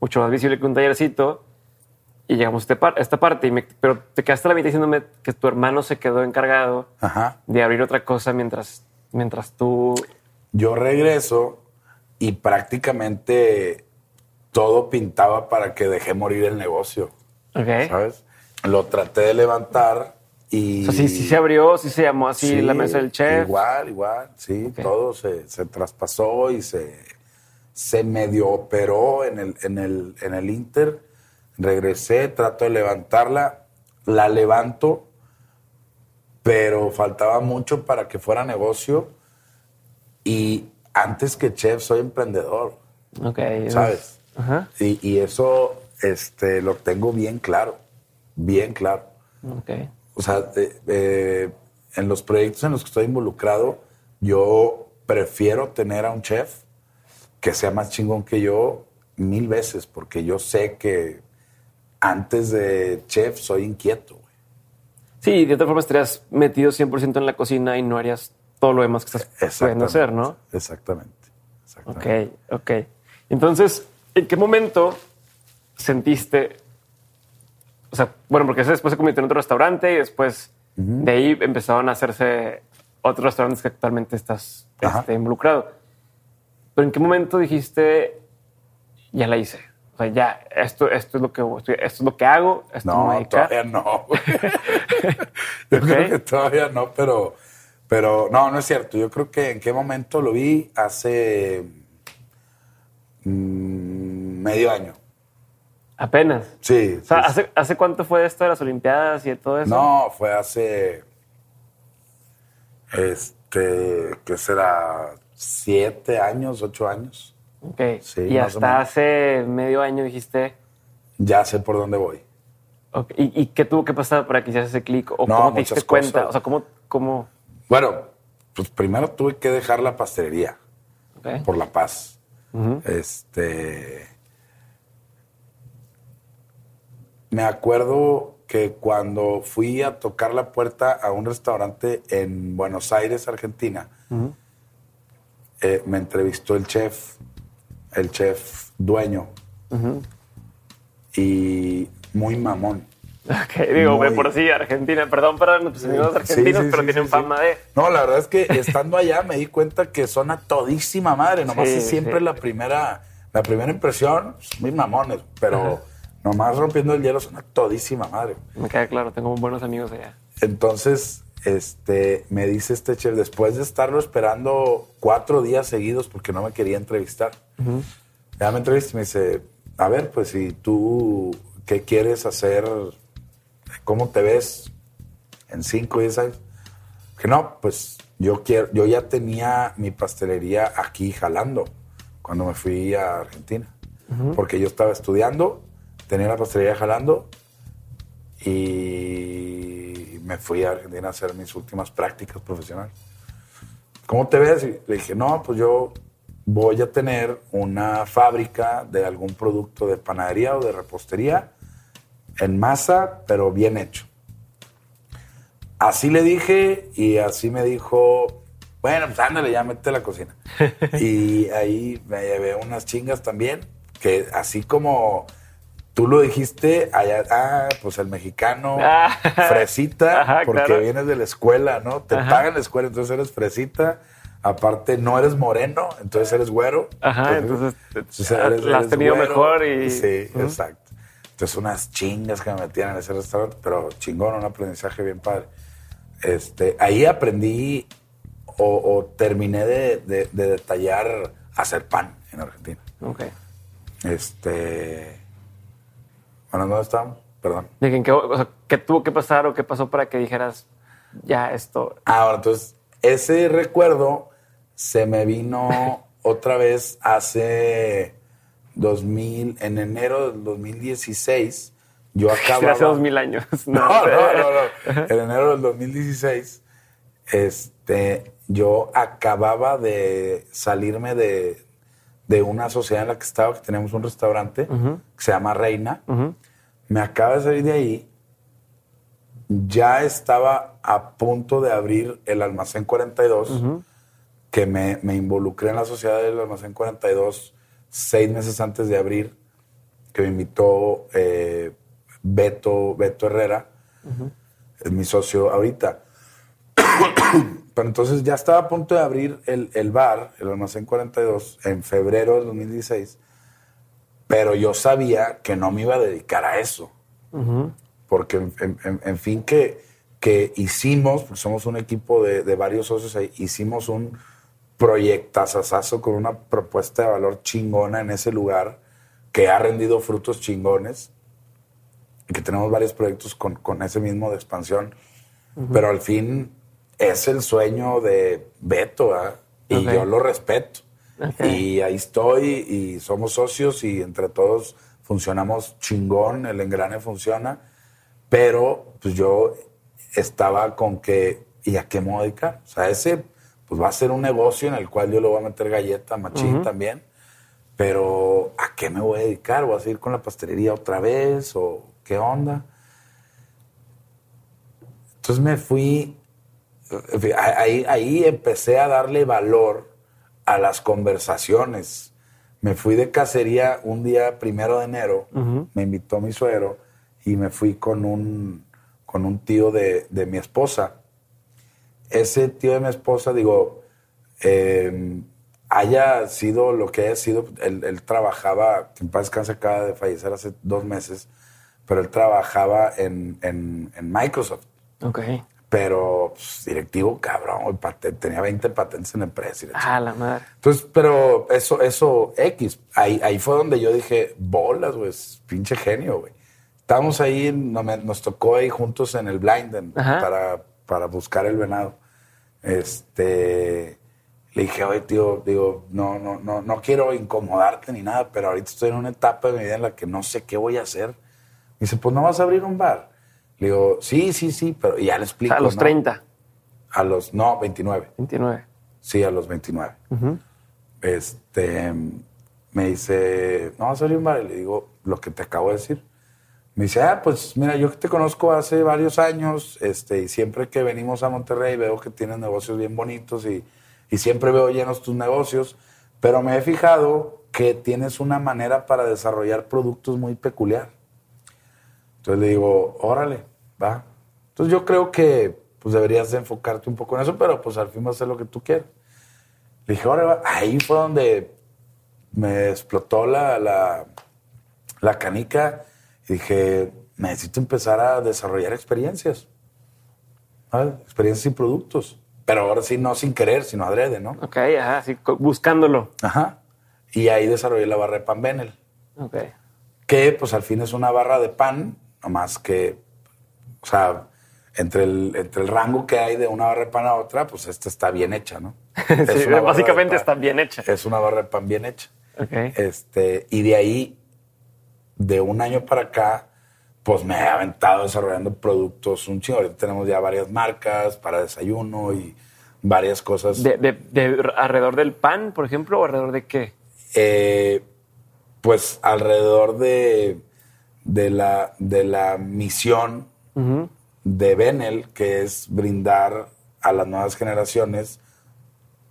mucho más visible que un tallercito. Y llegamos a este esta parte, y me- pero te quedaste a la mitad diciéndome que tu hermano se quedó encargado Ajá. de abrir otra cosa mientras, mientras tú... Yo regreso y prácticamente todo pintaba para que dejé morir el negocio, Ok. ¿sabes? Lo traté de levantar y... O sea, sí, sí se abrió, sí se llamó así Sí, la mesa del chef. Igual, igual, sí, todo se, se traspasó y se, se medio operó en el, en, el, en el Inter. Regresé, trato de levantarla, la levanto, pero faltaba mucho para que fuera negocio. Y antes que chef, soy emprendedor, Ok. ¿sabes? Y, y eso este, lo tengo bien claro, bien claro. Ok. O sea, eh, en los proyectos en los que estoy involucrado, yo prefiero tener a un chef que sea más chingón que yo mil veces, porque yo sé que antes de chef soy inquieto. güey. Sí, de otra forma estarías metido 100% en la cocina y no harías todo lo demás que estás pudiendo hacer, ¿no? Exactamente. exactamente. Ok, ok. Entonces, ¿en qué momento sentiste? O sea, bueno, porque ese después se convirtió en otro restaurante y después de ahí empezaron a hacerse otros restaurantes que actualmente estás este, involucrado. Pero ¿en qué momento dijiste, ya la hice? O sea, ya, esto, esto, es, lo que, esto es lo que hago, esto me No, dedica. todavía no. Yo creo Ok. que todavía no, pero, pero no, no es cierto. Yo creo que en qué momento lo vi hace mm, medio año. Apenas. Sí. O sea, ¿hace, ¿hace cuánto fue esto de las Olimpiadas y de todo eso? No, fue hace. Este. ¿Qué será? ¿Siete años? ¿Ocho años? Ok. Sí, y hasta hace medio año dijiste. Ya sé por dónde voy. ok, ¿Y, y qué tuvo que pasar para que hicieras ese clic? ¿O No, cómo te diste cuenta? O sea, ¿cómo...? cómo Bueno, pues primero tuve que dejar la pastelería ok. por la paz. Este. Me acuerdo que cuando fui a tocar la puerta a un restaurante en Buenos Aires, Argentina, eh, me entrevistó el chef, el chef dueño, y muy mamón. Ok, digo, Muy- por sí, Argentina. Perdón para amigos Sí, argentinos, sí, pero sí, tienen sí, fama de... No, la verdad es que estando allá me di cuenta que son a todísima madre. Nomás Sí, es siempre sí. la primera, la primera impresión, pues, muy mamones, pero nomás rompiendo el hielo son a todísima madre. Me queda claro, tengo buenos amigos allá. Entonces, este, me dice este chef, después de estarlo esperando cuatro días seguidos porque no me quería entrevistar, ya me entrevista y me dice, a ver, pues si tú, ¿qué quieres hacer? ¿Cómo te ves en cinco diez años? Que no, pues yo quiero, yo ya tenía mi pastelería aquí jalando cuando me fui a Argentina, porque yo estaba estudiando, tenía la pastelería jalando y me fui a Argentina a hacer mis últimas prácticas profesionales. ¿Cómo te ves? Y le dije, no, pues yo voy a tener una fábrica de algún producto de panadería o de repostería en masa, pero bien hecho. Así le dije y así me dijo, bueno, pues ándale, ya mete la cocina. y ahí me llevé unas chingas también, que así como tú lo dijiste, allá, ah, pues el mexicano, Ah. fresita, Ajá, porque claro. vienes de la escuela, ¿no? Te Ajá. pagan la escuela, entonces eres fresita. Aparte, no eres moreno, entonces eres güero. Ajá, entonces, eres- la has tenido güero. mejor y- Sí, exacto. Entonces, unas chingas que me metían en ese restaurante, pero chingón, un aprendizaje bien padre. Este, ahí aprendí o, o terminé de, de- de detallar hacer pan en Argentina. Ok. Este. Bueno, ¿dónde estábamos? Perdón. En qué, o sea, ¿qué tuvo que pasar o qué pasó para que dijeras, ya esto... Ahora, entonces, ese recuerdo se me vino otra vez hace 2000, en enero del 2016. Yo acababa. hace dos mil años. No, no, no, no. En enero del 2016, este, yo acababa de salirme de, de una sociedad en la que estaba, que teníamos un restaurante que se llama Reina. Me acaba de salir de ahí. Ya estaba a punto de abrir el almacén 42, que me, me involucré en la sociedad del almacén 42 seis meses antes de abrir, que me invitó eh, Beto, Beto Herrera, es mi socio ahorita. Pero entonces ya estaba a punto de abrir el, el bar, el almacén 42, en febrero del 2016, pero yo sabía que no me iba a dedicar a eso. Porque, en, en- en- en fin, que, que hicimos, porque somos un equipo de, de varios socios hicimos un proyectazazazo con una propuesta de valor chingona en ese lugar que ha rendido frutos chingones y que tenemos varios proyectos con, con ese mismo de expansión. Pero al fin es el sueño de Beto, ¿verdad? Y yo lo respeto. Ok. Y ahí estoy y somos socios y entre todos funcionamos chingón, el engrane funciona. Pero pues yo estaba con que, ¿y a qué me voy a dedicar? O sea, ese pues va a ser un negocio en el cual yo le voy a meter galleta, machín también. Pero ¿a qué me voy a dedicar? ¿Voy a seguir con la pastelería otra vez? ¿O qué onda? Entonces me fui, fin, ahí, ahí empecé a darle valor a las conversaciones. Me fui de cacería un día primero de enero, me invitó mi suegro y me fui con un, con un tío de, de mi esposa. Ese tío de mi esposa, digo, eh, haya sido lo que haya sido, él, él trabajaba, en paz descanse, acaba de fallecer hace dos meses, pero él trabajaba en, en- en Microsoft, Ok. Pero pues, directivo cabrón, tenía 20 patentes en empresa. y Ah, la madre. entonces, pero eso, eso, X. Ahí, ahí fue donde yo dije, bolas, güey, pinche genio, güey. Estábamos ahí, nos tocó ahí juntos en el Blinden para, para buscar el venado. Este, le dije, oye, tío, digo, no, no, no, no quiero incomodarte ni nada, pero ahorita estoy en una etapa de mi vida en la que no sé qué voy a hacer. Me dice, pues no vas a abrir un bar. Le digo, sí, sí, sí, pero ya le O explico. sea, a los ¿no? 30, A los, no, 29. 29. Sí, a los 29. Este, me dice, no, abrir un bar. Le digo, lo que te acabo de decir. Me dice, ah, pues mira, yo que te conozco hace varios años, este, y siempre que venimos a Monterrey veo que tienes negocios bien bonitos y, y siempre veo llenos tus negocios, pero me he fijado que tienes una manera para desarrollar productos muy peculiar. Entonces le digo, órale, va. Entonces yo creo que pues deberías de enfocarte un poco en eso, pero pues al fin va a ser lo que tú quieras. Le dije, órale, va. Ahí fue donde me explotó la, la, la canica y dije, necesito empezar a desarrollar experiencias. ¿Vale? Experiencias y productos. Pero ahora sí, no sin querer, sino adrede, ¿no? Ok, ajá, sí, buscándolo. Ajá. Y ahí desarrollé la barra de pan Benel Ok. que pues al fin es una barra de pan, nomás que, o sea, entre el, entre el rango que hay de una barra de pan a otra, pues esta está bien hecha, ¿no? Sí, básicamente pan- está bien hecha. Es una barra de pan bien hecha. Ok. Este, y de ahí, de un año para acá, pues me he aventado desarrollando productos un chingo. Ahorita tenemos ya varias marcas para desayuno y varias cosas. De, de- de alrededor del pan, por ejemplo, o alrededor de qué? Eh, pues alrededor de, de, la, de la misión de Benel, que es brindar a las nuevas generaciones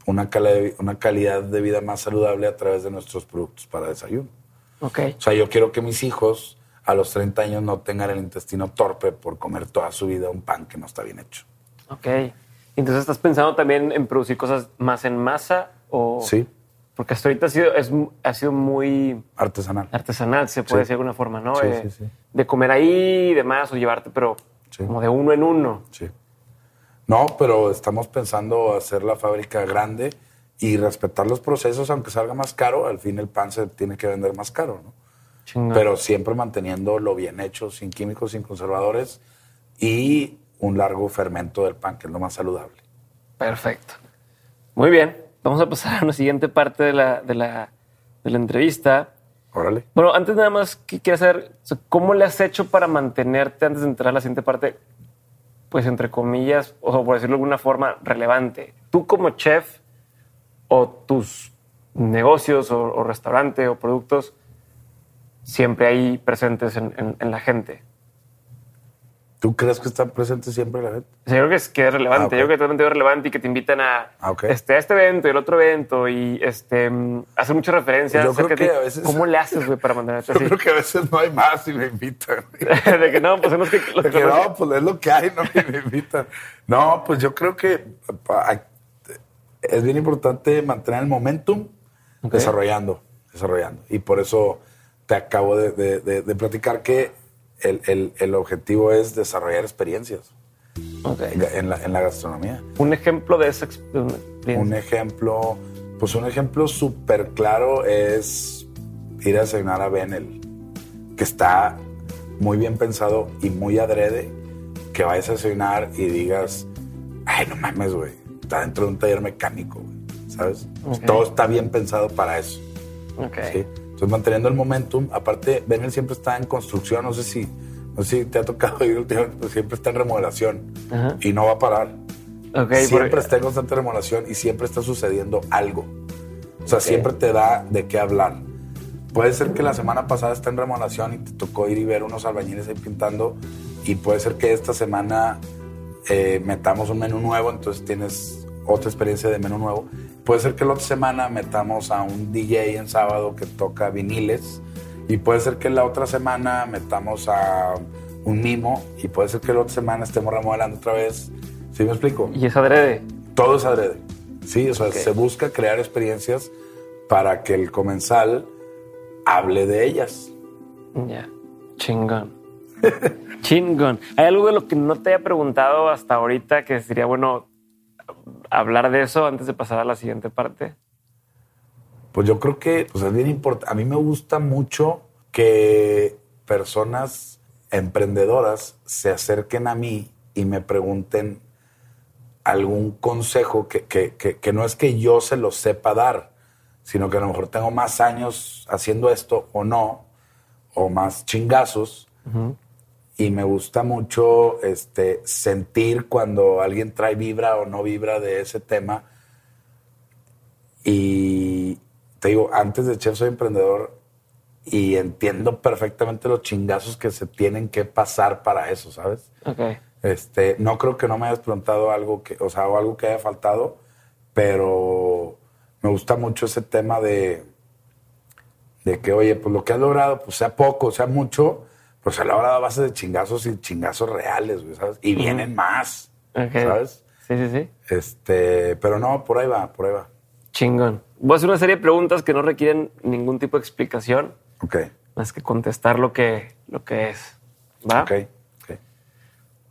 una, cali- una calidad de vida más saludable a través de nuestros productos para desayuno. Ok. O sea, yo quiero que mis hijos a los 30 años no tengan el intestino torpe por comer toda su vida un pan que no está bien hecho. Ok. Entonces, ¿estás pensando también en producir cosas más en masa o...? Sí. Porque hasta ahorita ha sido, es, ha sido muy Artesanal. artesanal, se puede Sí. decir de alguna forma, ¿no? Sí, Eh, sí, sí. De comer ahí y demás, o llevarte, pero como de uno en uno. Sí. No, pero estamos pensando hacer la fábrica grande y respetar los procesos, aunque salga más caro, al fin el pan se tiene que vender más caro, ¿no? Pero siempre manteniendo lo bien hecho, sin químicos, sin conservadores y un largo fermento del pan, que es lo más saludable. Perfecto. Muy bien. Vamos a pasar a la siguiente parte de la, de la, de la entrevista. Órale. Bueno, antes nada más, ¿qué quieres saber? ¿Cómo le has hecho para mantenerte antes de entrar a la siguiente parte? Pues entre comillas, o por decirlo de alguna forma, relevante. Tú como chef o tus negocios o, o restaurante o productos siempre ahí presentes en, en- en la gente. ¿Tú crees que están presentes siempre la gente? Yo creo que es, que es relevante. Ah. Yo creo que totalmente es relevante y que te invitan a, Ah, este, a este evento y el otro evento y este, hacer muchas referencias. Yo creo de que a veces- ¿Cómo le haces, güey, para mantenerte Yo así? creo que a veces no hay más y me invitan. de que no, pues los que... los De que que- no, pues es lo que hay, no Y me invitan. No, pues yo creo que es bien importante mantener el momentum desarrollando, desarrollando. Y por eso te acabo de, de- de- de platicar que el, el- el objetivo es desarrollar experiencias Ok. en, la, en la gastronomía. Un ejemplo de esa experiencia. Un ejemplo, pues un ejemplo súper claro es ir a desayunar a Benel, que está muy bien pensado y muy adrede, que vayas a desayunar y digas, ay, no mames, güey, está dentro de un taller mecánico, güey", ¿sabes? Ok. Todo está bien pensado para eso. Ok. ¿sí? Entonces, manteniendo el momentum, aparte, Benel siempre está en construcción, no sé si, no sé si te ha tocado ir últimamente, pero siempre está en remodelación Ajá. y no va a parar Ok, siempre porque- está en constante remodelación y siempre está sucediendo algo. O sea, siempre te da de qué hablar. Puede ser que la semana pasada está en remodelación y te tocó ir y ver unos albañiles ahí pintando y puede ser que esta semana eh, metamos un menú nuevo, entonces tienes otra experiencia de menú nuevo. Puede ser que la otra semana metamos a un DJ en sábado que toca viniles y puede ser que la otra semana metamos a un mimo y puede ser que la otra semana estemos remodelando otra vez. ¿Sí me explico? Y es adrede. Todo es adrede. Sí, o sea, se busca crear experiencias para que el comensal hable de ellas. Ya. Chingón. Chingón. ¿Hay algo de lo que no te haya preguntado hasta ahorita que sería bueno hablar de eso antes de pasar a la siguiente parte? Pues yo creo que pues es bien importante. A mí me gusta mucho que personas emprendedoras se acerquen a mí y me pregunten algún consejo que, que- que- que no es que yo se lo sepa dar, sino que a lo mejor tengo más años haciendo esto o no, o más chingazos. Y me gusta mucho este, sentir cuando alguien trae vibra o no vibra de ese tema. Y te digo, antes de chef soy emprendedor y entiendo perfectamente los chingazos que se tienen que pasar para eso, ¿sabes? Ok. Este, no creo que no me hayas preguntado algo que, o sea, o algo que haya faltado, pero me gusta mucho ese tema de, de que, oye, pues lo que has logrado, pues sea poco, sea mucho, pues se ha logrado a base de chingazos y chingazos reales, güey, ¿sabes? Y vienen más. ¿sabes? Sí, sí, sí. Este, pero no, por ahí va, por ahí va. Chingón. Voy a hacer una serie de preguntas que no requieren ningún tipo de explicación, Ok, más que contestar lo que, lo que es. ¿Va? ok, ok.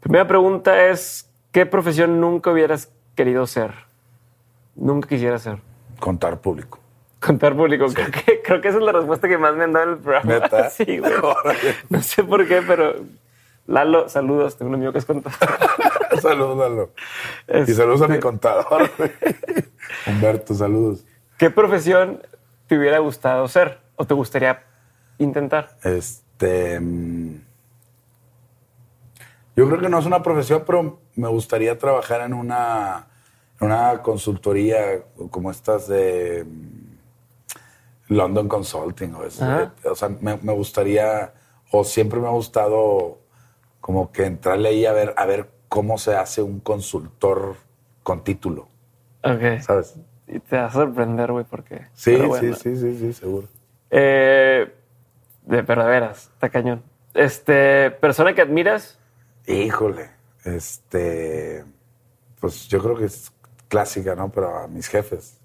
Primera pregunta es, ¿qué profesión nunca hubieras querido ser? Nunca quisiera ser. Contar público. Contar público. Que, creo que esa es la respuesta que más me han dado en el programa. ¿Neta? Sí, güey. No sé por qué, pero... Lalo, saludos. Tengo un amigo que es contador. saludos, Lalo. Y Este- saludos a mi contador. Humberto, saludos. ¿Qué profesión te hubiera gustado ser o te gustaría intentar? Este. mm, Yo creo que no es una profesión, pero me gustaría trabajar en una, en una consultoría como estas de London Consulting o eso. Ajá. O sea, me, me gustaría, o siempre me ha gustado como que entrarle ahí a ver, a ver cómo se hace un consultor con título, Ok. ¿sabes? Y te va a sorprender, güey, porque... Sí, pero bueno. sí, sí, sí, sí, seguro. Eh, de verdaderas, está cañón. Este, persona que admiras, Híjole, este, pues yo creo que es clásica, ¿no? Pero a mis jefes.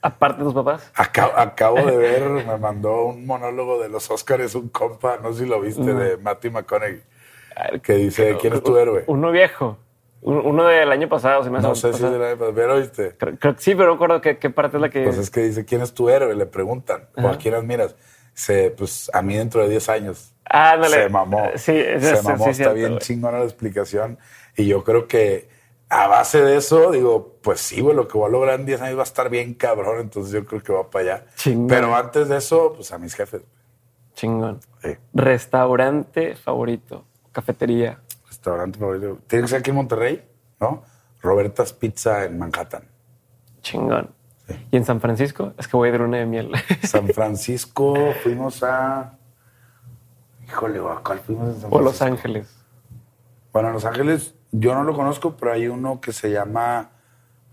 Aparte de tus papás. Acabo, acabo de ver, me mandó un monólogo de los Oscars, un compa, no sé si lo viste, de Matthew McConaughey, que dice, ¿quién es tu héroe? Uno viejo. Un- Uno del año pasado, si me No hace- sé o si es de la pero viste. creo, creo que sí, pero no recuerdo qué, qué parte es la que. Pues es que dice, ¿quién es tu héroe? Le preguntan. ¿O a quién admiras? Se, pues a mí dentro de 10 años. Ah, ándale. Se mamó. Sí, es- se mamó. sí, Está cierto, bien chingona la explicación. Y yo creo que a base de eso, digo, pues sí, güey, lo que voy a lograr en 10 años va a estar bien cabrón. Entonces yo creo que va para allá. Chingón. Pero antes de eso, pues a mis jefes. Chingón. Sí. Restaurante favorito. Cafetería. Restaurante favorito. Tiene que ser aquí en Monterrey, ¿no? Roberta's Pizza en Manhattan. Chingón. ¿Y en San Francisco? Es que voy de luna de miel. San Francisco, fuimos a. Híjole, ¿a ¿cuál fuimos en San o Los Francisco? Ángeles. Bueno, en Los Ángeles yo no lo conozco, pero hay uno que se llama.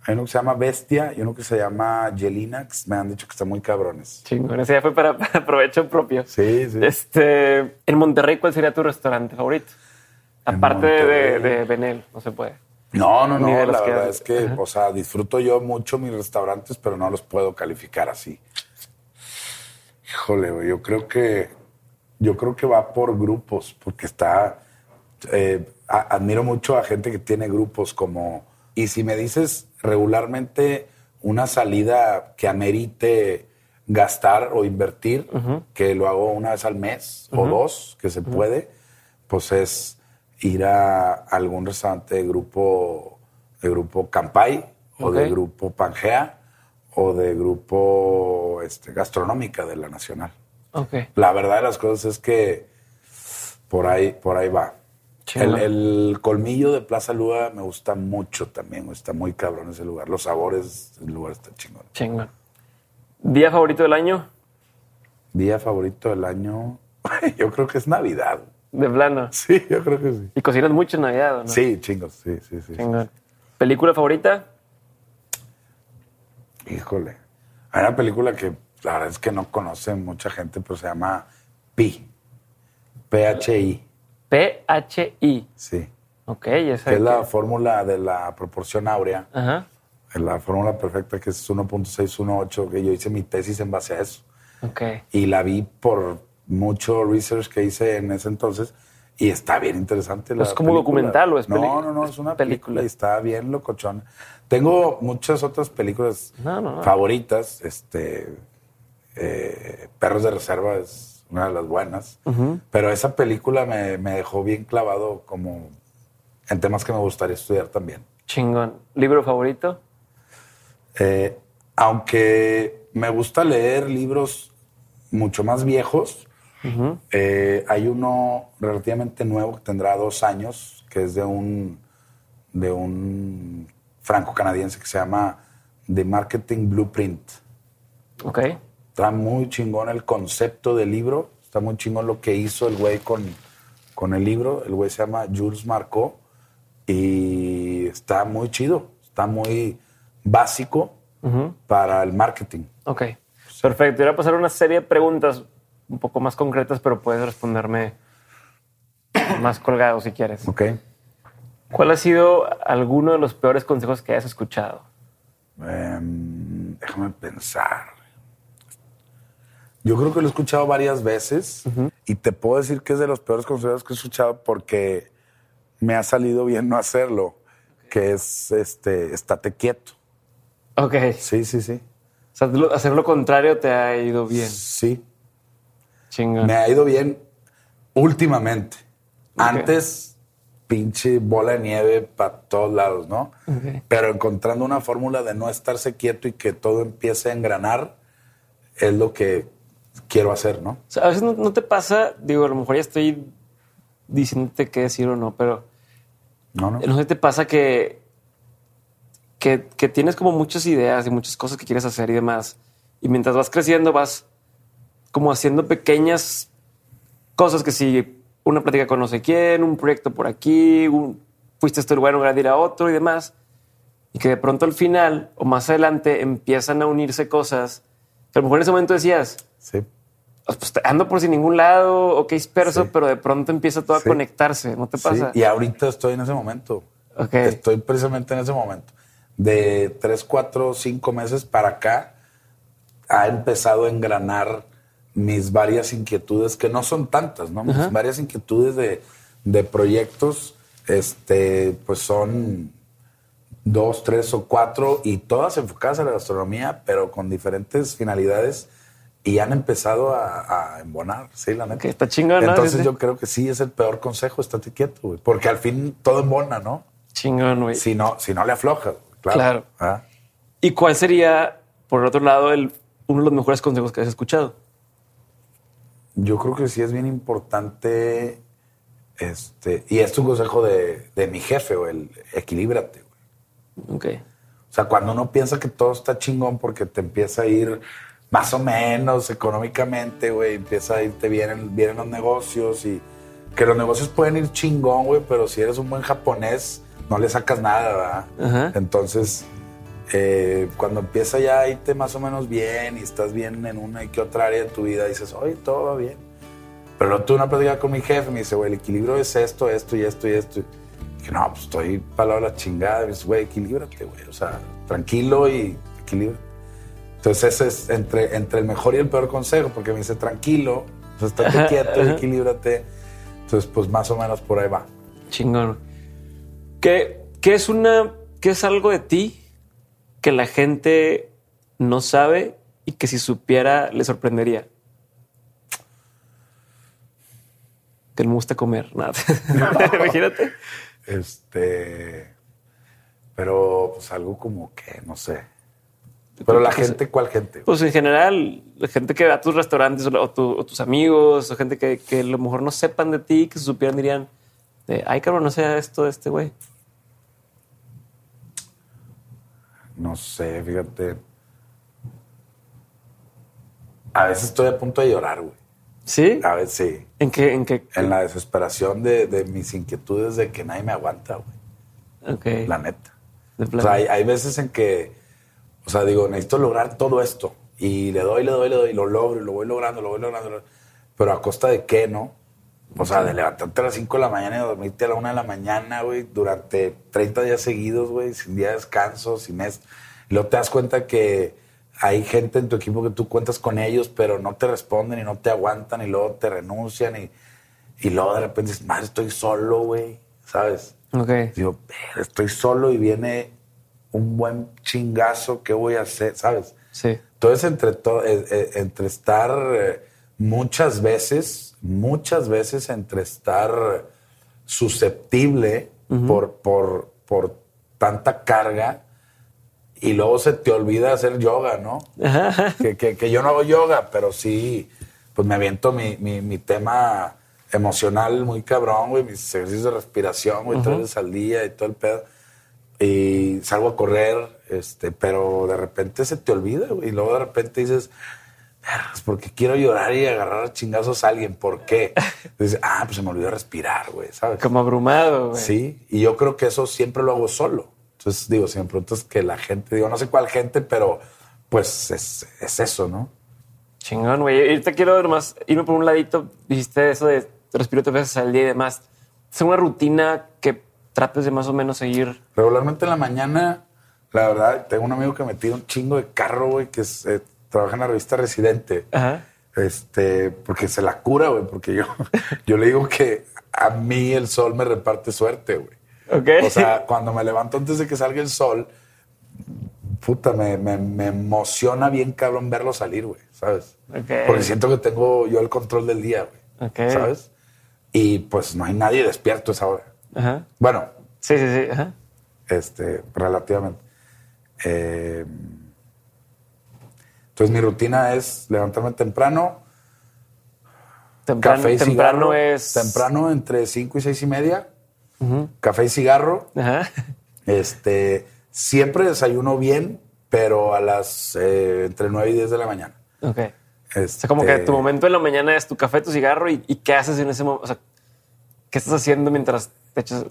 Hay uno que se llama Bestia y uno que se llama Jelinax. Me han dicho que están muy cabrones. Chingón. Ese ya fue para, para provecho propio. Sí, sí. Este, en Monterrey, ¿cuál sería tu restaurante favorito? Aparte de, Benel, no se puede. No, no, no. La verdad es que, Ajá. o sea, disfruto yo mucho mis restaurantes, pero no los puedo calificar así. Híjole, yo creo que. Yo creo que va por grupos, porque está. eh, a- admiro mucho a gente que tiene grupos como. Y si me dices regularmente una salida que amerite gastar o invertir, que lo hago una vez al mes o dos, que se puede, pues es ir a algún restaurante de grupo, de grupo Campay o de grupo Pangea o de grupo este, gastronómica de la Nacional. La verdad de las cosas es que por ahí, por ahí va. El, el colmillo de Plaza Lua me gusta mucho también, está muy cabrón ese lugar. Los sabores del lugar está chingón. Chingón. ¿Día favorito del año? Día favorito del año, yo creo que es Navidad. De plano. Sí, yo creo que sí. ¿Y cocinas mucho en Navidad o no? Sí, chingos, sí, sí, sí. Chingón. ¿Película favorita? Híjole. Hay una película que la verdad es que no conoce mucha gente, pero se llama Pi. P-H-I, P-H-I. sí. Ok, esa Que es la que- fórmula de la proporción áurea. Ajá. La fórmula perfecta que es 1.618, que yo hice mi tesis en base a eso. Ok. Y la vi por mucho research que hice en ese entonces y está bien interesante. la ¿Es como película. documental o es No, peli- no, no, es una película película? y está bien locochona. Tengo muchas otras películas No, no, no. favoritas. Este, eh, Perros de Reserva es una de las buenas. Pero esa película me, me dejó bien clavado como en temas que me gustaría estudiar también. Chingón. ¿Libro favorito? Eh, aunque me gusta leer libros mucho más viejos, eh, hay uno relativamente nuevo que tendrá dos años, que es de un, de un franco-canadiense que se llama The Marketing Blueprint. Ok. Está muy chingón el concepto del libro, está muy chingón lo que hizo el güey con, con el libro. El güey se llama Jules Marcot y está muy chido, está muy básico para el marketing. Ok. Perfecto. Y ahora pasar a una serie de preguntas un poco más concretas, pero puedes responderme más colgado si quieres. ¿Ok? ¿Cuál ha sido alguno de los peores consejos que hayas escuchado? Em, déjame pensar. Yo creo que lo he escuchado varias veces y te puedo decir que es de los peores consejos que he escuchado porque me ha salido bien no hacerlo, que es este, estate quieto. Ok. Sí, sí, sí. O sea, hacer lo contrario te ha ido bien. Sí, Chingón. me ha ido bien últimamente. Antes, pinche bola de nieve para todos lados, ¿no? Ok. Pero encontrando una fórmula de no estarse quieto y que todo empiece a engranar es lo que quiero hacer, ¿no? O sea, a veces no, no te pasa, digo, a lo mejor ya estoy diciéndote qué decir o no, pero No, no. no sé te pasa que, que, que tienes como muchas ideas y muchas cosas que quieres hacer y demás. Y mientras vas creciendo, vas como haciendo pequeñas cosas que si una plática con no sé quién, un proyecto por aquí, un, fuiste a este lugar lugar de ir a otro y demás. Y que de pronto al final o más adelante empiezan a unirse cosas que a lo mejor en ese momento decías, Sí. pues ando por sin ningún lado, ok, disperso, Sí. pero de pronto empieza todo a conectarse, ¿no te Sí, pasa? Y ahorita estoy en ese momento. Ok. Estoy precisamente en ese momento. De tres, cuatro, cinco meses para acá, ha empezado a engranar mis varias inquietudes, que no son tantas, ¿no? Mis varias inquietudes de, de proyectos, este, pues son dos, tres o cuatro, y todas enfocadas a la gastronomía, pero con diferentes finalidades y han empezado a, embonar, sí, la neta. Que está chingón, Entonces yo creo que sí es el peor consejo, estate quieto, güey. Porque al fin todo embona, ¿no? Chingón, güey. Si no, si no le afloja, claro. claro. ¿Ah? ¿Y cuál sería, por otro lado, el, uno de los mejores consejos que has escuchado? Yo creo que sí es bien importante, este, y es un consejo de, de mi jefe, o el equilíbrate, güey. Ok. O sea, cuando uno piensa que todo está chingón porque te empieza a ir más o menos económicamente, güey, empieza a irte bien, bien en los negocios y que los negocios pueden ir chingón, güey, pero si eres un buen japonés, no le sacas nada, ¿verdad? Entonces, eh, cuando empieza ya a irte más o menos bien y estás bien en una y que otra área de tu vida, dices, oye, todo va bien. Pero luego tuve una plática con mi jefe, me dice, güey, el equilibrio es esto, esto y esto y esto. Y dije, no, pues estoy para la chingada. Dice, güey, equilíbrate, güey. O sea, tranquilo y equilíbrate. Entonces ese es entre, entre el mejor y el peor consejo, porque me dice tranquilo, pues estate quieto, equilíbrate. Entonces, pues más o menos por ahí va. Chingón. ¿Qué, qué es una, qué es algo de ti que la gente no sabe y que si supiera le sorprendería? Que no me gusta comer, nada. Imagínate. Este, pero pues algo como que, no sé. Pero la gente, ¿cuál gente? Pues en general, la gente que va a tus restaurantes o, tus amigos, o gente que, que, a lo mejor no sepan de ti, que se supieran, dirían, ay, cabrón, no sea esto de este güey. No sé, fíjate. A veces estoy a punto de llorar, güey. ¿Sí? A veces sí. ¿En qué? En, qué, en la desesperación de, de, mis inquietudes de que nadie me aguanta, güey. Ok. La neta. O sea, hay, hay veces en que o sea, digo, necesito lograr todo esto. Y le doy, le doy, le doy, y lo logro, y lo voy logrando, lo voy logrando. Pero a costa de qué, ¿no? O sea, de levantarte a las 5 de la mañana y dormirte a la 1 de la mañana, güey, durante 30 días seguidos, güey, sin día de descanso, sin esto. Y luego te das cuenta que hay gente en tu equipo que tú cuentas con ellos, pero no te responden y no te aguantan y luego te renuncian y, y luego de repente dices, madre, estoy solo, güey, ¿sabes? Ok. Digo, estoy solo y viene un buen chingazo, ¿qué voy a hacer? ¿Sabes? Sí. Entonces, entre, todo, eh, eh, entre estar eh, muchas veces, muchas veces entre estar susceptible por, por, por tanta carga y luego se te olvida hacer yoga, ¿no? que, que, yo no hago yoga, pero sí, pues me aviento mi, mi, tema emocional muy cabrón, güey, mis ejercicios de respiración, güey, tres veces al día y todo el pedo y salgo a correr, este, pero de repente se te olvida, y luego de repente dices, porque quiero llorar y agarrar a chingazos a alguien, ¿por qué? Dices, ah, pues se me olvidó respirar, güey, ¿sabes? Como abrumado, güey. Sí, y yo creo que eso siempre lo hago solo. Entonces, digo, si me preguntas que la gente, digo, no sé cuál gente, pero pues es, es eso, ¿no? Chingón, güey. Y te quiero nomás irme por un ladito. Dijiste eso de respirar tres veces al día y demás. Es una rutina trates de más o menos seguir. Regularmente en la mañana, la verdad, tengo un amigo que me tira un chingo de carro, güey, que eh, trabaja en la revista Residente. Ajá. Este, porque se la cura, güey, porque yo, yo le digo que a mí el sol me reparte suerte, güey. Okay. O sea, cuando me levanto antes de que salga el sol, puta, me, me, emociona bien cabrón verlo salir, güey, ¿sabes? Okay. Porque siento que tengo yo el control del día, güey. Okay. ¿Sabes? Y pues no hay nadie despierto a esa hora. Bueno. Sí, sí, sí. Ajá. Este, relativamente. Eh, entonces mi rutina es levantarme temprano. Temprano, café y temprano es. Temprano entre 5 y seis y media. Café y cigarro. Ajá. Este, siempre desayuno bien, pero a las eh, entre 9 y 10 de la mañana. Ok. o sea, como que Este tu momento en la mañana es tu café, tu cigarro y, y qué haces en ese momento. O sea, ¿qué estás haciendo mientras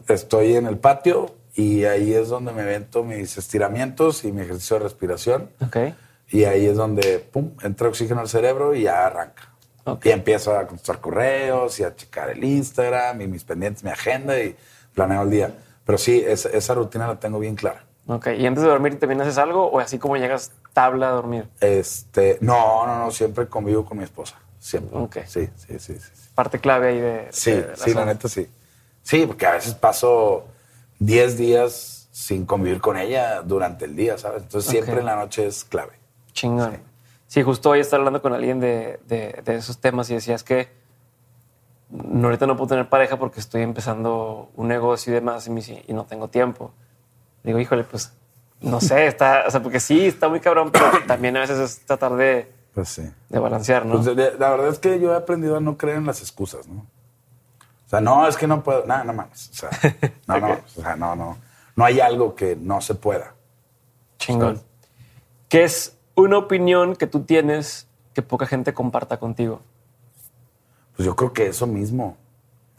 Estoy en el patio y ahí es donde me vento mis estiramientos y mi ejercicio de respiración. Okay. Y ahí es donde, pum, entra oxígeno al cerebro y ya arranca. Okay. Y empiezo a contestar correos y a checar el Instagram y mis pendientes, mi agenda y planeo el día. Pero sí, esa, esa rutina la tengo bien clara. Ok, ¿y antes de dormir también haces algo o así como llegas tabla a dormir? Este, no, no, no, siempre convivo con mi esposa. Siempre. Ok. Sí, sí, sí, sí. Parte clave ahí de... Sí, de la sí, la zona. neta sí. Sí, porque a veces paso 10 días sin convivir con ella durante el día, ¿sabes? Entonces siempre en la noche es clave. Chingón. Sí. justo hoy estaba hablando con alguien de, de- de esos temas y decías que no, ahorita no puedo tener pareja porque estoy empezando un negocio y demás y, me dice, y no tengo tiempo. Digo, híjole, pues no sé, está, o sea, porque sí, está muy cabrón, pero también a veces es tratar de, Pues sí. de balancear, ¿no? Pues, de- de- la verdad es que yo he aprendido a no creer en las excusas, ¿no? Sea, no, es que no puedo. Nada, no mames. O sea, no, no, o sea, no, no. No hay algo que no se pueda. Chingón. ¿Qué es una opinión que tú tienes que poca gente comparta contigo? Pues yo creo que eso mismo.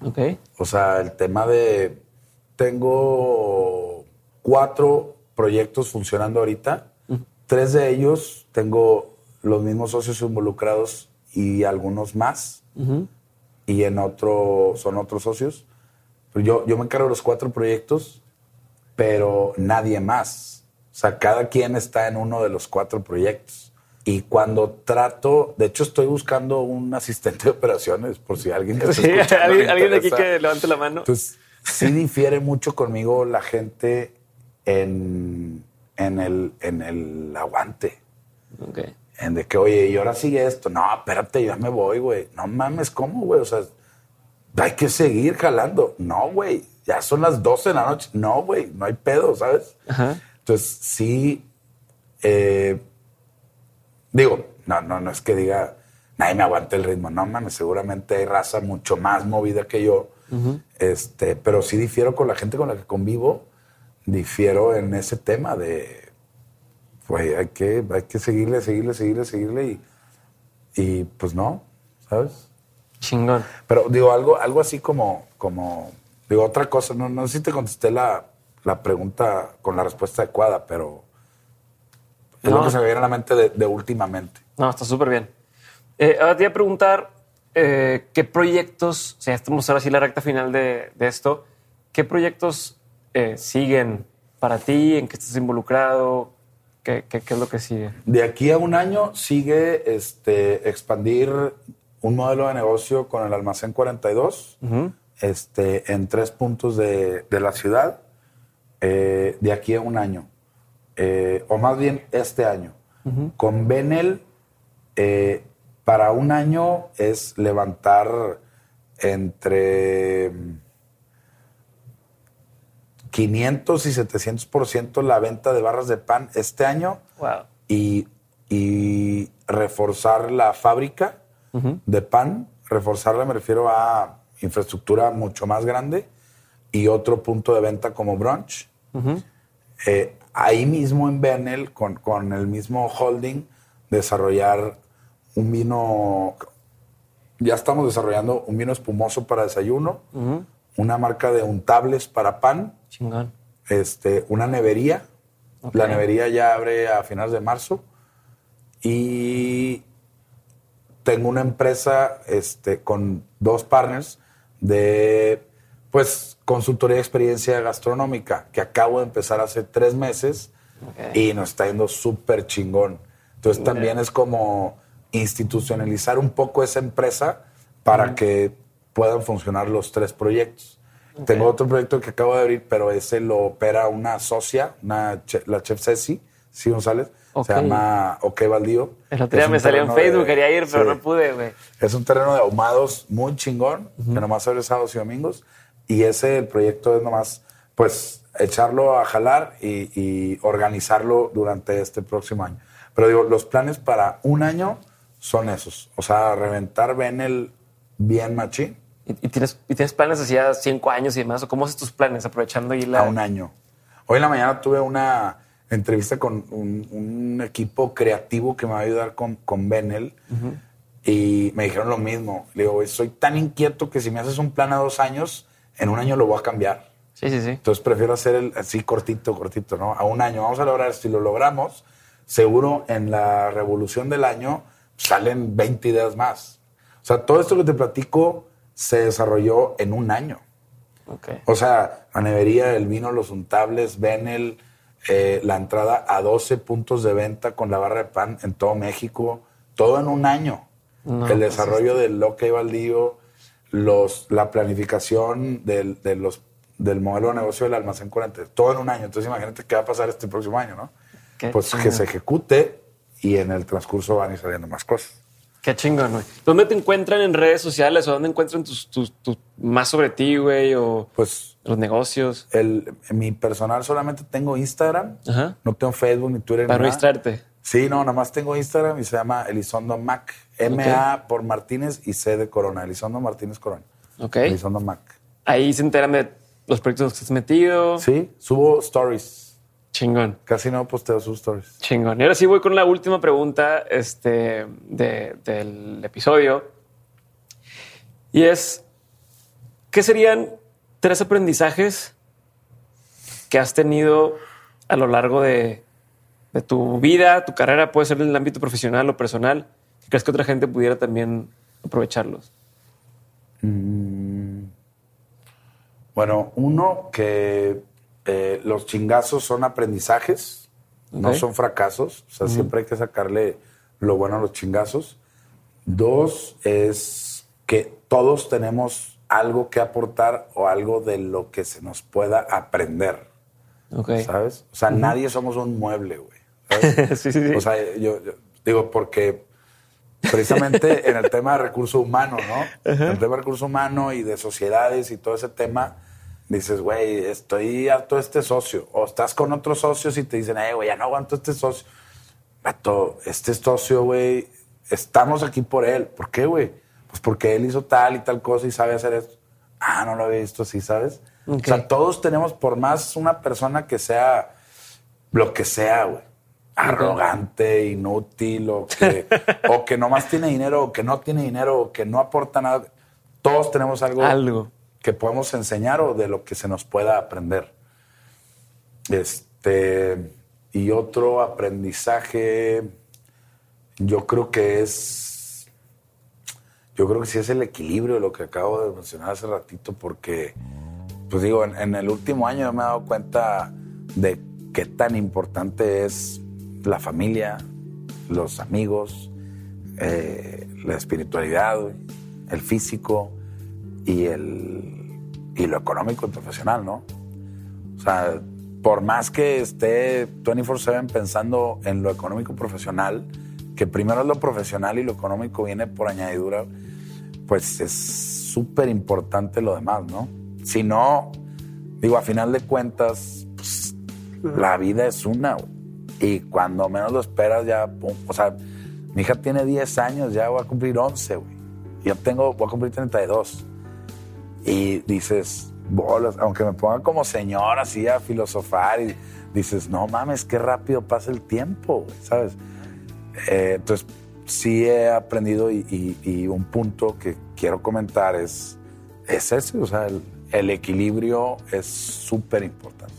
Ok. O sea, el tema de. Tengo cuatro proyectos funcionando ahorita. Tres de ellos tengo los mismos socios involucrados y algunos más. Y en otro son otros socios. Pero yo, yo me encargo de los cuatro proyectos, pero nadie más. O sea, cada quien está en uno de los cuatro proyectos. Y cuando trato, de hecho estoy buscando un asistente de operaciones, por si alguien que Sí, alguien, alguien de aquí que levante la mano. Entonces, sí difiere mucho conmigo la gente en, en, el, en el aguante. Ok. En de que, oye, y ahora sigue esto. No, espérate, ya me voy, güey. No mames, ¿cómo, güey? O sea, hay que seguir jalando. No, güey. Ya son las 12 de la noche. No, güey. No hay pedo, ¿sabes? Ajá. Entonces, sí. eh, digo, no, no, no es que diga, nadie me aguanta el ritmo. No mames, seguramente hay raza mucho más movida que yo. este, pero sí difiero con la gente con la que convivo. Difiero en ese tema de, güey, hay que, hay que seguirle, seguirle, seguirle, seguirle y, y pues no, ¿sabes? Chingón. Pero digo, algo, algo así como, como, digo, otra cosa, no, no sé si te contesté la, la pregunta con la respuesta adecuada, pero es No. lo que se me viene a la mente de, de últimamente. No, está súper bien. Eh, ahora te iba a preguntar eh, qué proyectos, o sea, estamos ahora sí la recta final de, de esto, ¿qué proyectos eh, siguen para ti? ¿En qué estás involucrado? ¿Qué, qué, qué es lo que sigue? De aquí a un año sigue este, expandir un modelo de negocio con el almacén 42 este, en tres puntos de, de la ciudad eh, de aquí a un año. Eh, o más bien este año. Con Benel, eh, para un año es levantar entre 500 y 700% la venta de barras de pan este año Wow. y, y reforzar la fábrica de pan. Reforzarla me refiero a infraestructura mucho más grande y otro punto de venta como brunch. Eh, ahí mismo en Bernal, con, con el mismo holding, desarrollar un vino. Ya estamos desarrollando un vino espumoso para desayuno, una marca de untables para pan, Chingón. este, una nevería. La nevería ya abre a finales de marzo. Y tengo una empresa este, con dos partners de pues consultoría de experiencia gastronómica que acabo de empezar hace tres meses y nos está yendo súper chingón. Entonces también es como institucionalizar un poco esa empresa para que puedan funcionar los tres proyectos. Tengo otro proyecto que acabo de abrir, pero ese lo opera una socia, una che- la chef Ceci, sí González. Se llama Ok Baldío. El otro día me salió en de- Facebook, quería ir, pero sí. no pude, güey. Es un terreno de ahumados muy chingón, que nomás abre sábados y domingos. Y ese, el proyecto es nomás, pues, echarlo a jalar y, y organizarlo durante este próximo año. Pero digo, los planes para un año son esos. O sea, reventar Benel bien machín ¿Y, y tienes, ¿Y tienes planes hacia cinco años y demás? ¿O cómo haces tus planes aprovechando ahí la... a un año. Hoy en la mañana tuve una entrevista con un, un equipo creativo que me va a ayudar con, con Benel y me dijeron lo mismo. Le digo, "Güey, soy tan inquieto que si me haces un plan a dos años, en un año lo voy a cambiar. Sí, sí, sí. Entonces prefiero hacer el así cortito, cortito, ¿no? A un año. Vamos a lograr, si lo logramos, seguro en la revolución del año salen 20 ideas más. O sea, todo esto que te platico se desarrolló en un año. O sea, la nevería, el vino, los untables, Benel, eh, la entrada a 12 puntos de venta con la barra de pan en todo México, todo en un año. No, el pues, desarrollo del Loca y Baldío, los, la planificación del, de los, del modelo de negocio del almacén 40, todo en un año. Entonces imagínate qué va a pasar este próximo año, ¿no? Qué pues que se ejecute y en el transcurso van a ir saliendo más cosas. Qué chingón, güey. ¿Dónde te encuentran en redes sociales o dónde encuentran tus, tus, tus- más sobre ti, güey? O Pues los negocios. el, en mi personal solamente tengo Instagram, Ajá. no tengo Facebook ni Twitter. Para ni no nada. distraerte. Sí, no, nada más tengo Instagram y se llama Elizondo Mac. M-A por Martínez y C de Corona. Elizondo Martínez Corona. Ok. Elizondo Mac. Ahí se enteran de los proyectos en los que estás metido. Sí, subo stories. Chingón. Casi no posteo sus stories. Chingón. Y ahora sí voy con la última pregunta este, de- del episodio. Y es, ¿qué serían tres aprendizajes que has tenido a lo largo de, de tu vida, tu carrera? Puede ser en el ámbito profesional o personal. que ¿Crees que otra gente pudiera también aprovecharlos? Bueno, uno, que eh, los chingazos son aprendizajes, no son fracasos. O sea, siempre hay que sacarle lo bueno a los chingazos. Dos, es que todos tenemos algo que aportar o algo de lo que se nos pueda aprender. Ok. ¿Sabes? O sea, nadie somos un mueble, güey. Sí, sí, sí. O sea, yo, yo digo, porque precisamente en el tema de recurso humano, ¿no? En el tema de recurso humano y de sociedades y todo ese tema, dices, güey, estoy harto de este socio. O estás con otros socios y te dicen, eh, güey, ya no aguanto este socio. Vato, este socio, güey, estamos aquí por él. ¿Por qué, güey? Pues porque él hizo tal y tal cosa y sabe hacer esto. Ah, no lo había visto así, ¿sabes? O sea, todos tenemos, por más una persona que sea lo que sea, güey. Arrogante, inútil, o que, o que nomás tiene dinero, o que no tiene dinero, o que no aporta nada. Todos tenemos algo, Algo. Que podemos enseñar o de lo que se nos pueda aprender. Este, y otro aprendizaje, yo creo que es, yo creo que sí es el equilibrio lo que acabo de mencionar hace ratito, porque, pues digo, en, el último año me he dado cuenta de qué tan importante es la familia, los amigos, eh, la espiritualidad, el físico y, el, y lo económico y profesional, ¿no? O sea, por más que esté 24/7 pensando en lo económico profesional, que primero es lo profesional y lo económico viene por añadidura, pues es súper importante lo demás, ¿no? Si no, digo, a final de cuentas, pues, la vida es una. Y cuando menos lo esperas, ya, pum, o sea, mi hija tiene 10 años, ya voy a cumplir 11, güey. Yo tengo, voy a cumplir 32. Y dices, bolas, aunque me ponga como señor así a filosofar y dices, no mames, qué rápido pasa el tiempo, ¿sabes? Eh, entonces, sí he aprendido y, y- y un punto que quiero comentar es, es ese, o sea, el, el equilibrio es súper importante.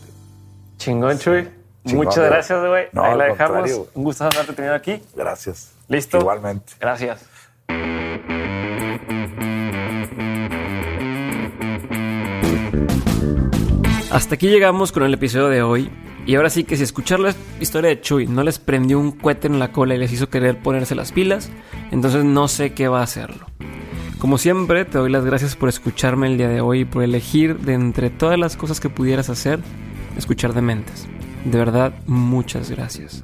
Chingón, Chuy. Chingón, Muchas güey. gracias, güey. No, Ahí la dejamos. güey. Un gusto haberte tenido aquí. Gracias. ¿Listo? Igualmente. Gracias. Hasta aquí llegamos con el episodio de hoy. Y ahora sí que si escuchar la historia de Chuy no les prendió un cohete en la cola y les hizo querer ponerse las pilas, entonces no sé qué va a hacerlo. Como siempre, te doy las gracias por escucharme el día de hoy y por elegir de entre todas las cosas que pudieras hacer, escuchar de mentes. De verdad, muchas gracias.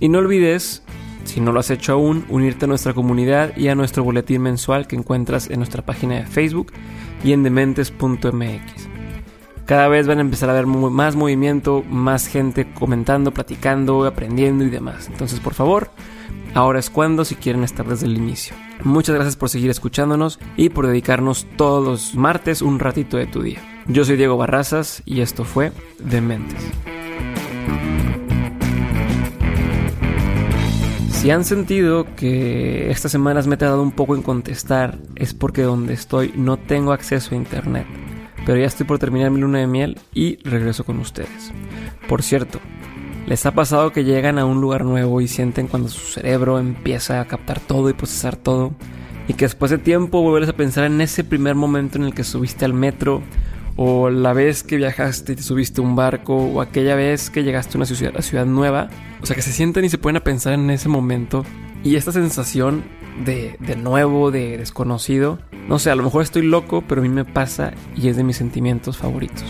Y no olvides, si no lo has hecho aún, unirte a nuestra comunidad y a nuestro boletín mensual que encuentras en nuestra página de Facebook y en dementes.mx. Cada vez van a empezar a haber más movimiento, más gente comentando, platicando, aprendiendo y demás. Entonces, por favor, ahora es cuando si quieren estar desde el inicio. Muchas gracias por seguir escuchándonos y por dedicarnos todos los martes un ratito de tu día. Yo soy Diego Barrazas y esto fue Dementes. Si han sentido que estas semanas me he tardado un poco en contestar, es porque donde estoy no tengo acceso a internet. Pero ya estoy por terminar mi luna de miel y regreso con ustedes. Por cierto, ¿les ha pasado que llegan a un lugar nuevo y sienten cuando su cerebro empieza a captar todo y procesar todo? Y que después de tiempo vuelves a pensar en ese primer momento en el que subiste al metro o la vez que viajaste y te subiste a un barco, o aquella vez que llegaste a una ciudad, ciudad nueva. O sea, que se sienten y se pueden a pensar en ese momento. Y esta sensación de, de nuevo, de desconocido. No sé, a lo mejor estoy loco, pero a mí me pasa y es de mis sentimientos favoritos.